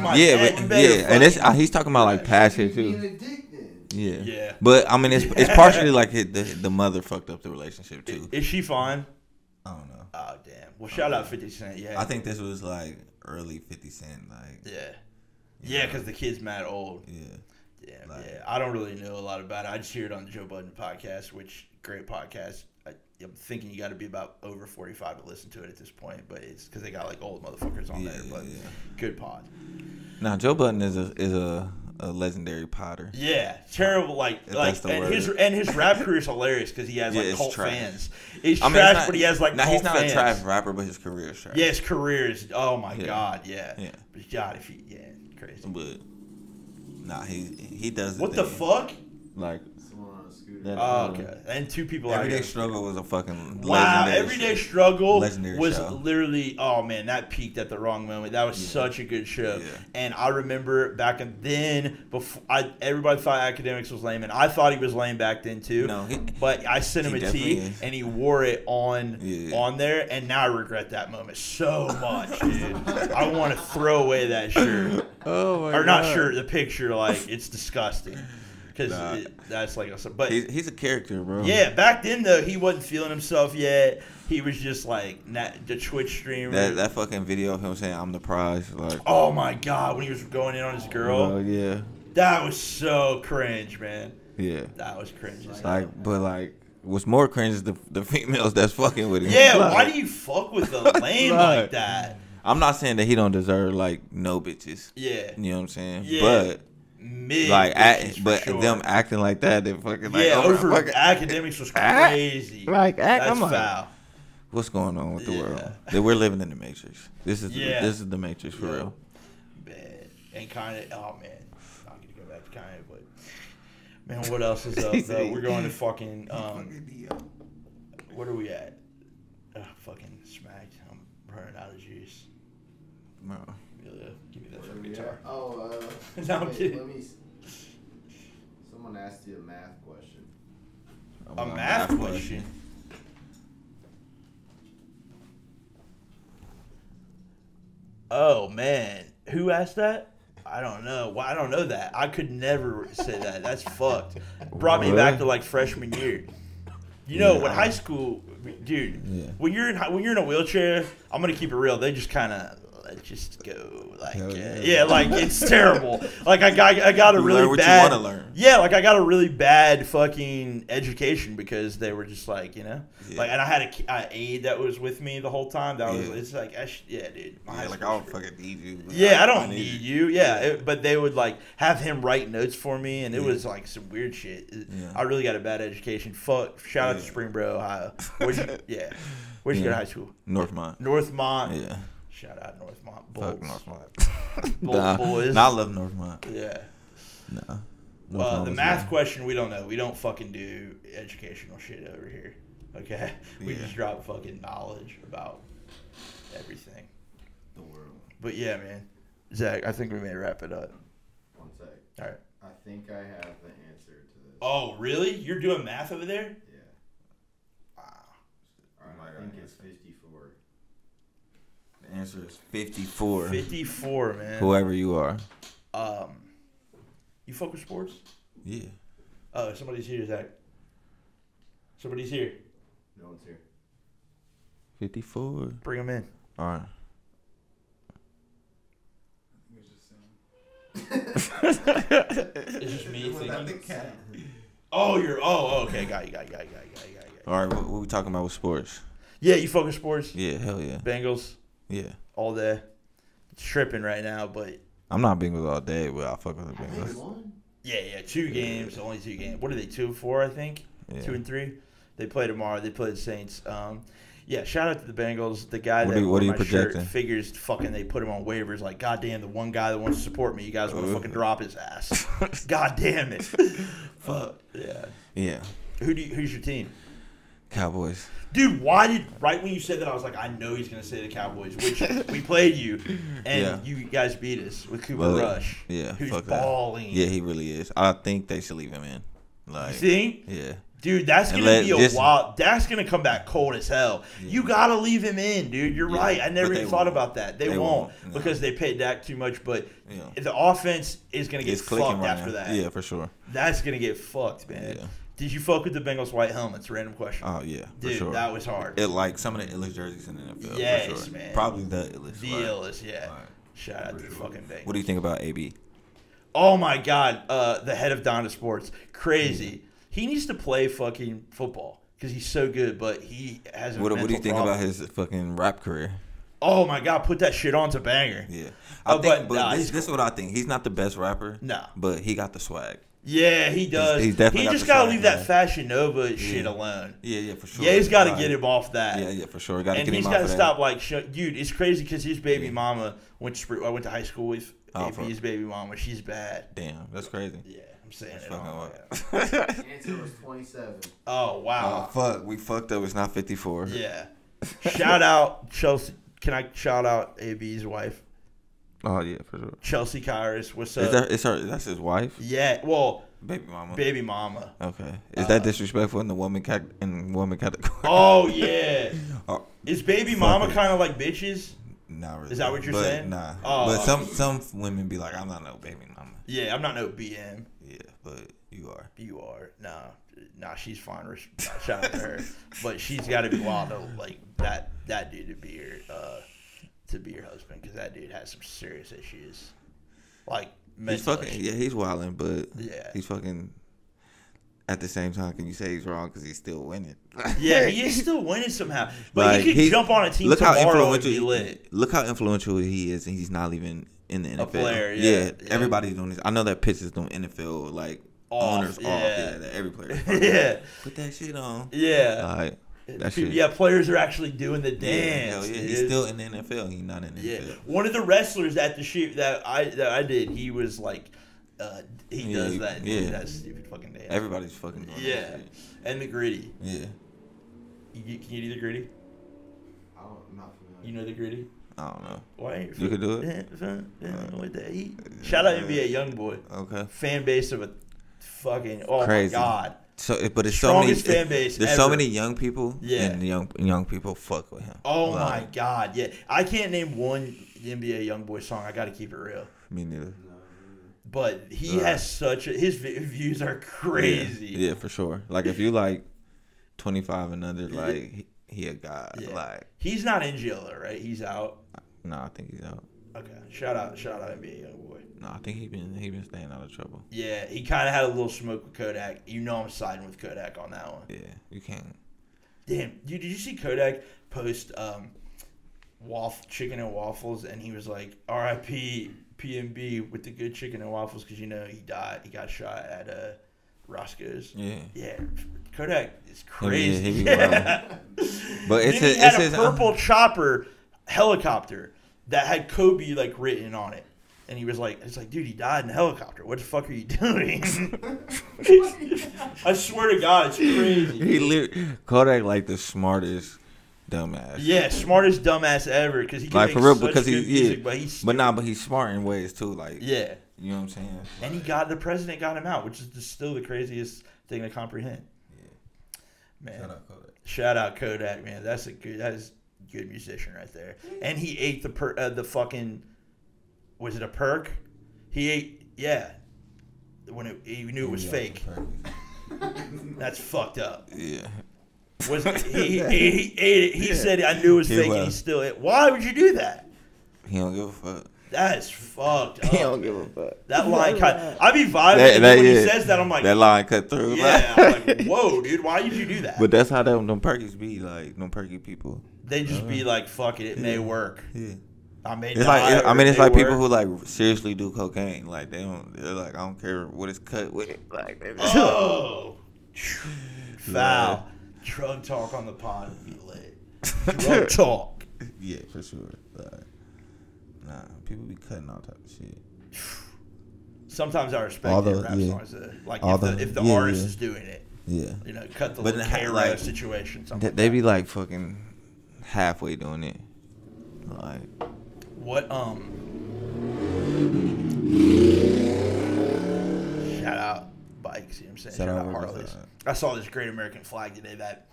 but, you better yeah, and it's uh, he's talking about like passion too. a dick then. Yeah, Yeah. But I mean, it's it's partially like it, the the mother fucked up the relationship too. Is she fine? I don't know. Oh damn. Well, shout out Fifty Cent. Yeah. I think this was like early Fifty Cent, like Yeah. Yeah, because the kid's mad old. yeah. Yeah, Like- yeah. I don't really know a lot about it. I just hear it on the Joe Budden podcast, which great podcast. I, I'm thinking you got to be about over 45 to listen to it at this point, but it's because they got like old motherfuckers on Yeah, there. But yeah. good pod. Now Joe Budden is a is a, a legendary potter. Yeah, terrible. Like, If like, and word. his and his rap career is hilarious because he has Yeah, like cult trash. fans. It's I mean, trash, it's not- but he has like now he's not fans. a trash rapper, but his career is trash. Yeah, his career is. Oh my god, yeah. Yeah. But God, if he, yeah, crazy. but nah, he he does. What the fuck? Like Someone on a scooter. That- Oh, uh, okay. And two people Everyday. Struggle was a fucking Wow, legendary Everyday show. Struggle Legendary was show. literally oh man, that peaked at the wrong moment. That was Yeah. such a good show. Yeah. And I remember back then before I everybody thought Akademiks was lame and I thought he was lame back then too. No, he- but I sent him a tee is. and he wore it on Yeah. on there and now I regret that moment so much, dude. I want to throw away that shirt. Oh my or not shirt, the picture like it's disgusting. Cuz Nah. that's like a but He's, he's a character, bro. yeah, back then though, he wasn't feeling himself yet. He was just like na the Twitch streamer. That that fucking video of him saying I'm the prize, like. oh my god, when he was going in on his girl, Oh yeah, that was so cringe, man. yeah. That was cringe. hell. Like, but like, what's more cringe is the the females that's fucking with him. yeah, Like, why do you fuck with a lame like Right. that? I'm not saying that he don't deserve like no bitches. Yeah, You know what I'm saying? Yeah. But mid. like, act, but sure. them acting like that, they fucking like, yeah, oh, over fucking- Akademiks was Act- crazy. like, act- That's I'm like- foul. What's going on with the world? That we're living in the matrix. This is Yeah. this is the matrix for Yeah. real. Bad. And kind of, oh man, I'm gonna go back to kind of, but man, what else is up? though? We're going to fucking, um, what are we at? Uh, fucking smacked. I'm running out of juice. Bro. Yeah, give me that Where fucking we guitar. Oh, uh, No, I'm wait, kidding. Let me. s- Someone asked you a math question. A math question. Oh man, who asked that? I don't know. Well, I don't know that. I could never say that. That's fucked. Brought me back to like freshman year. You know, when high school, dude, Yeah. when you're in when you're in a wheelchair, I'm gonna keep it real. They just kind of let just go like uh, yeah. yeah. like it's terrible. Like I got I got a You really learn what you bad wanna learn. yeah, like I got a really bad fucking education because they were just like you know Yeah. like and I had a, ki- aide that was with me the whole time. That was Yeah. it's like I sh- yeah, dude. my Yeah, like I don't fucking need you. yeah, I don't need need you. you. Yeah, it- but they would like have him write notes for me, and it Yeah. was like some weird shit. It- Yeah. I really got a bad education. Fuck. Shout out to Springboro, Ohio. Where'd? Yeah. Where'd you go to high school? Northmont. Northmont. Yeah. Shout out Northmont. Fuck Bulls. Northmont. Bull nah, boys. nah, I love Northmont. Yeah. Nah. Uh, the math good. question we don't know. We don't fucking do educational shit over here. Okay. We Yeah. just drop fucking knowledge about everything. The world. But yeah, man. Zach, I think we may wrap it up. One sec. All right. I think I have the answer to this. Oh, really? You're doing math over there? Yeah. Wow. Right, I think it's 54. The answer is 54. 54, man. Whoever you are. Um, you fuck with sports? Yeah. Oh, somebody's here, Zach. Somebody's here. No one's here. 54. Bring him in. All right. It's just me thinking. Oh, you're. Oh, okay. Got you. Got you. Got you. Got you. Got you. Got you. All right. What, what we talking about with sports? Yeah, you fuck with sports. Yeah. Hell yeah. Bengals Yeah. all day. tripping right now, but I'm not Bengals all day, but I fuck with the Bengals. yeah, yeah, two games, only two games. What are they? Two and four, I think. Yeah. Two and three. They play tomorrow. They play the Saints. Um, yeah, shout out to the Bengals. The guy What that are you- wore what are you my shirt projecting? figures fucking they put him on waivers. Like, goddamn, the one guy that wants to support me, you guys want to fucking drop his ass. God damn it. Fuck yeah. Yeah, Who do you, who's your team? Cowboys. Dude, why did right when you said that I was like, I know he's gonna say the Cowboys, which we played you, and Yeah. you guys beat us with Cooper Well, Rush. Yeah, who's fuck that. balling. Yeah, he really is. I think they should leave him in. Like, See, yeah, dude, that's gonna let- be a wild. That's gonna come back cold as hell. You gotta leave him in, dude. You're Yeah, right. I never even thought won't. about that. They, They won't, won't, no. because they paid Dak too much. But Yeah. the offense is gonna get it's fucked right after now. that. Yeah, for sure. That's gonna get fucked, man. Did you fuck with the Bengals white helmets? Random question. Oh yeah, for Dude, sure. that was hard. it like some of the illest jerseys in the NFL. Yes, for sure. man. Probably the illest. the right. illest, yeah. Right. Shout out to the fucking Bengals. What do you think about AB? Oh my god, uh, the head of Donda Sports, crazy. He needs to play fucking football because he's so good, but he has a What, what do you think problem. about his fucking rap career? Oh my god, put that shit on to banger. Yeah, I Oh, think. but But, nah, this, this is what I think. He's not the best rapper. No. but he got the swag. Yeah, he does. he's definitely he just gotta swag, leave that. Fashion Nova shit alone. Yeah, yeah, for sure. Yeah, he's got to get him off that. Yeah, yeah, for sure. Got to and get he's him got off to stop that. like, show, dude. It's crazy because his baby Yeah. mama went to I went to high school with Oh, fuck. AB's baby mama. She's bad. Damn, that's crazy. Yeah, I'm saying That's it. fucking all. wild. Answer was 27. Oh wow. Oh fuck, we fucked up. It's not fifty four. Yeah. shout out Chelsea. Can I shout out AB's wife, Oh yeah, for sure. Chelsie Kyriss? What's up? Is that is her? That's his wife, yeah. Well, baby mama. baby mama. Okay. Is that disrespectful in the woman cat in woman category? Oh yeah. Oh, Is baby mama kind of like bitches? not really. Is that what you're But saying? Nah. Oh. But some some women be like, I'm not no baby mama. Yeah, I'm not no BM. Yeah, but you are. You are nah, nah. She's fine. Shout out to her, but she's got to be wild to like that that dude to be your uh to be your husband because that dude has some serious issues, like He's fucking issues. yeah. He's wilding, but Yeah. he's fucking. At the same time, can you say he's wrong because he's still winning? Yeah, he is still winning somehow, but Like, he could he- jump on a team look how tomorrow and influential. be lit. Look how influential he is, and he's not even in the NFL. player, yeah, yeah. everybody's doing this. I know that pisses them NFL like Off, owners off. yeah. Yeah, that every player. yeah, Put that shit on. yeah. Like that Dude, shit. yeah, players are actually doing the Yeah, dance. hell yeah. He's still in the NFL. He's not in the Yeah, NFL. one of the wrestlers at the shoot that I that I did, he was like, uh, he Yeah, does that. yeah. that stupid fucking dance. Everybody's fucking doing Yeah, that shit. and the Griddy. Yeah. You, can you do the Griddy? I don't, I'm not familiar. You know the Griddy? I don't know. Why ain't You could do it? it. With the heat. Shout out NBA YoungBoy. Okay. Fan base of a fucking oh Crazy. my god. So, eh, but it's so many. Eh, fan base There's so many young people. Yeah. And young young people fuck with him. Oh Like, my god, yeah. I can't name one NBA YoungBoy song. I got to keep it real. Me neither. But he Right. has such a, his views are crazy. Yeah, for sure. Like if you like 25 and under, like he, he a god. Yeah. Like He's not in jail though, right? He's out. no, I think he's out. Okay. Shout out, shout out NBA YoungBoy. No, I think he been he been staying out of trouble. Yeah, he kind of had a little smoke with Kodak. You know I'm siding with Kodak on that one. Yeah, you can't. Damn, dude, did you see Kodak post um, waffle chicken and waffles, and he was like, "R.I.P. PNB with the good chicken and waffles," because you know he died. He got shot at uh, Roscoe's. Yeah. Yeah, Kodak is yeah, crazy. he be Yeah. But it's he had it's a his uh, purple chopper helicopter that had Kobe like written on it. And he was like, "It's like, dude, he died in a helicopter. What the fuck are you doing?" I swear to God, it's crazy. He lit Kodak like the smartest dumbass. Yeah, smartest dumbass ever because he can Like make for real, such because he good yeah, but he's but nah, but he's smart in ways too. Like yeah, you know what I'm saying. and he got the president got him out, which is just still the craziest thing to comprehend. Yeah, Man, Shout out Kodak. shout out Kodak, man. That's a good. That is good musician right there. And he ate the per, uh, the fucking. Was it a perk? He ate yeah. When it, he knew it was fake. That's fucked up. Yeah. Was he? He, he, he ate it. He said I knew it was He fake, and he was. still ate. Why would you do that? He don't give a fuck. That is fucked He up. don't give a fuck. That line cut. I be vibing That- that- then when he yeah. says that. I'm like, that line cut through. yeah. I'm like, whoa, dude, why did you do that? But that's how them, them perkies be like. Them perky people. they just be like, fuck it, it may work. Yeah. I may It's like I mean, it's they like people who like seriously do cocaine. Like they don't. They're like, I don't care what it's cut with. Like, they Oh, foul. Drug talk on the pod would be lit. Drug talk. Yeah, for sure. Like, nah, people be cutting all type of shit. Sometimes I respect All the- rap yeah. songs. uh, Like All if the, the- if the yeah, artist yeah. is doing it, Yeah. you know, cut the But little then, K like, situation. They, Something they like be like fucking halfway doing it. Like, What um shout out bikes, you know what I'm saying? Shout Shout, out out Harleys. I saw this great American flag today that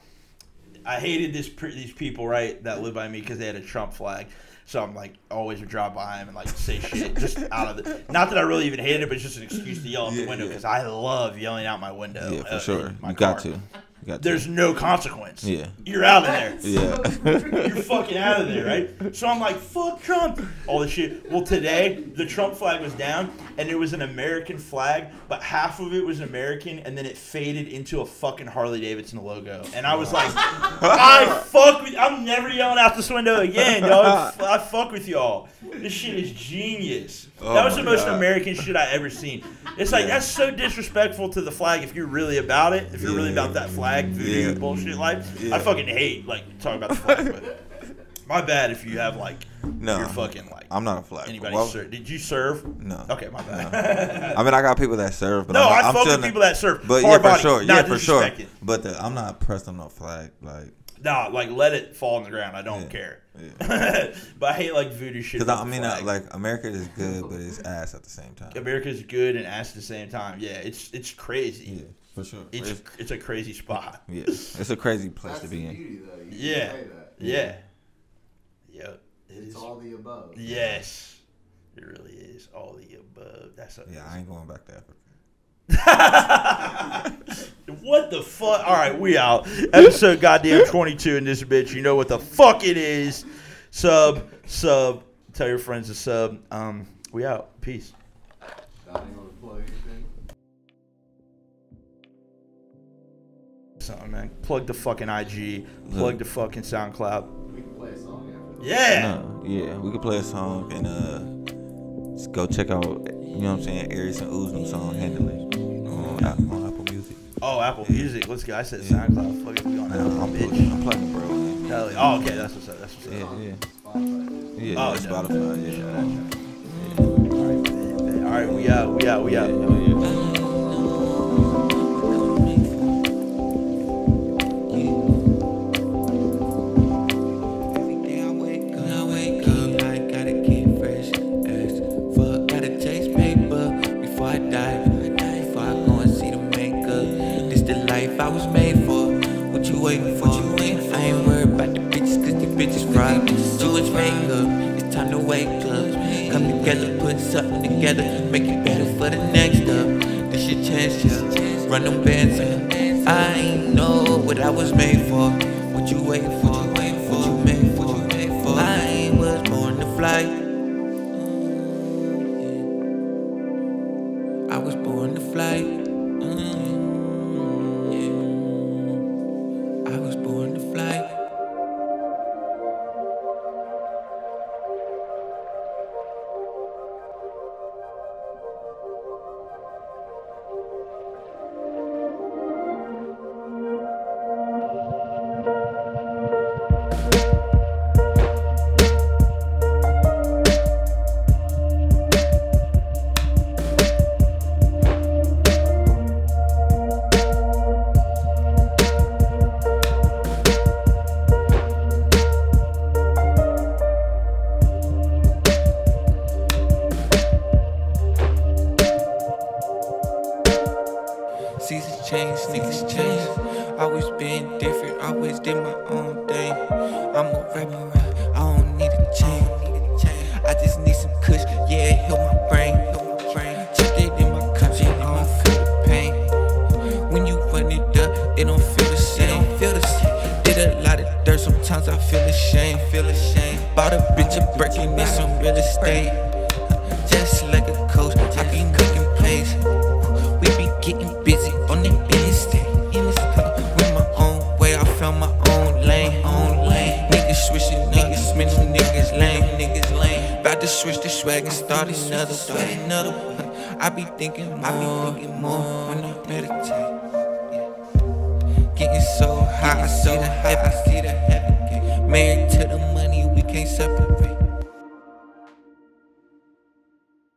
I hated this these people right that live by me because they had a Trump flag. So I'm like always would drive by them and like say shit just out of the. Not that I really even hated it, but it's just an excuse to yell out the Yeah, window yeah. because I love yelling out my window. yeah, uh, for sure. in my You got to. There's no consequence. Yeah. You're out of there. Yeah. You're fucking out of there, right? So I'm like, fuck Trump. All this shit. Well, today, the Trump flag was down, and it was an American flag, but half of it was American, and then it faded into a fucking Harley Davidson logo. And I was like, I fuck with I'm never yelling out this window again, dog. I fuck with y'all. This shit is genius. Oh that was the most God. American shit I ever seen. It's like, Yeah. that's so disrespectful to the flag if you're really about it, if you're really about that flag, voodoo Yeah. bullshit life. I fucking hate, like, talking about the flag, but. My bad if you have like No. you're fucking like I'm not a flag. anybody Well, serve. Did you serve? No. Okay, my bad. I mean, I got people that serve, but no, I'm, not, I I'm fuck with people that serve. But yeah, for body, sure. Yeah, for sure. it. But the, I'm not pressed on no flag. Like, Nah, like let it fall on the ground. I don't Yeah, care. yeah. but I hate like voodoo shit. because I mean, uh, flag. like America is good, but it's ass at the same time. America's good and ass at the same time. Yeah, it's it's crazy. yeah, for sure. It's it's a crazy spot. Yeah, it's a crazy place That's to the be in. beauty, though. You Yeah. say that. Yeah. Yep. It It's is. all the above. Yes. It really is all the above. That's a, Yeah, I ain't going back to Africa. What the fuck? All right, we out. Episode goddamn 22 in this bitch. You know what the fuck it is. Sub, sub. Tell your friends to sub. Um, we out. Peace. Donnie, you want to plug? Something, man. Plug the fucking IG. Plug the fucking SoundCloud. We can play a song after this. Yeah. No, yeah, we could play a song and uh, just go check out. You know what I'm saying? Aries and Ooze song, "Handle It" on, Apple- on Apple Music. Oh, Apple Music. Let's go. I said SoundCloud. Fuck it. We on I'm, Apple, I'm, bitch. plugging, I'm plugging, bro. Man. Hell yeah. Oh, okay. That's what's up. That's what's up. Yeah, yeah, yeah. Oh, yeah, yeah. Spotify, yeah. All right, bet, bet. All right, we out. We out. We out. Hell yeah. Life I was made for. What you waiting for? You waiting for? I ain't worried about the bitches, cause the bitches fry. Too much makeup, it's time to wake up. Come together, put something together, make it better for the next up. This your chance, yeah. Run them bands up. I ain't know what I was made for. What you waiting for? What you made for? What you made for? I ain't was born to fly.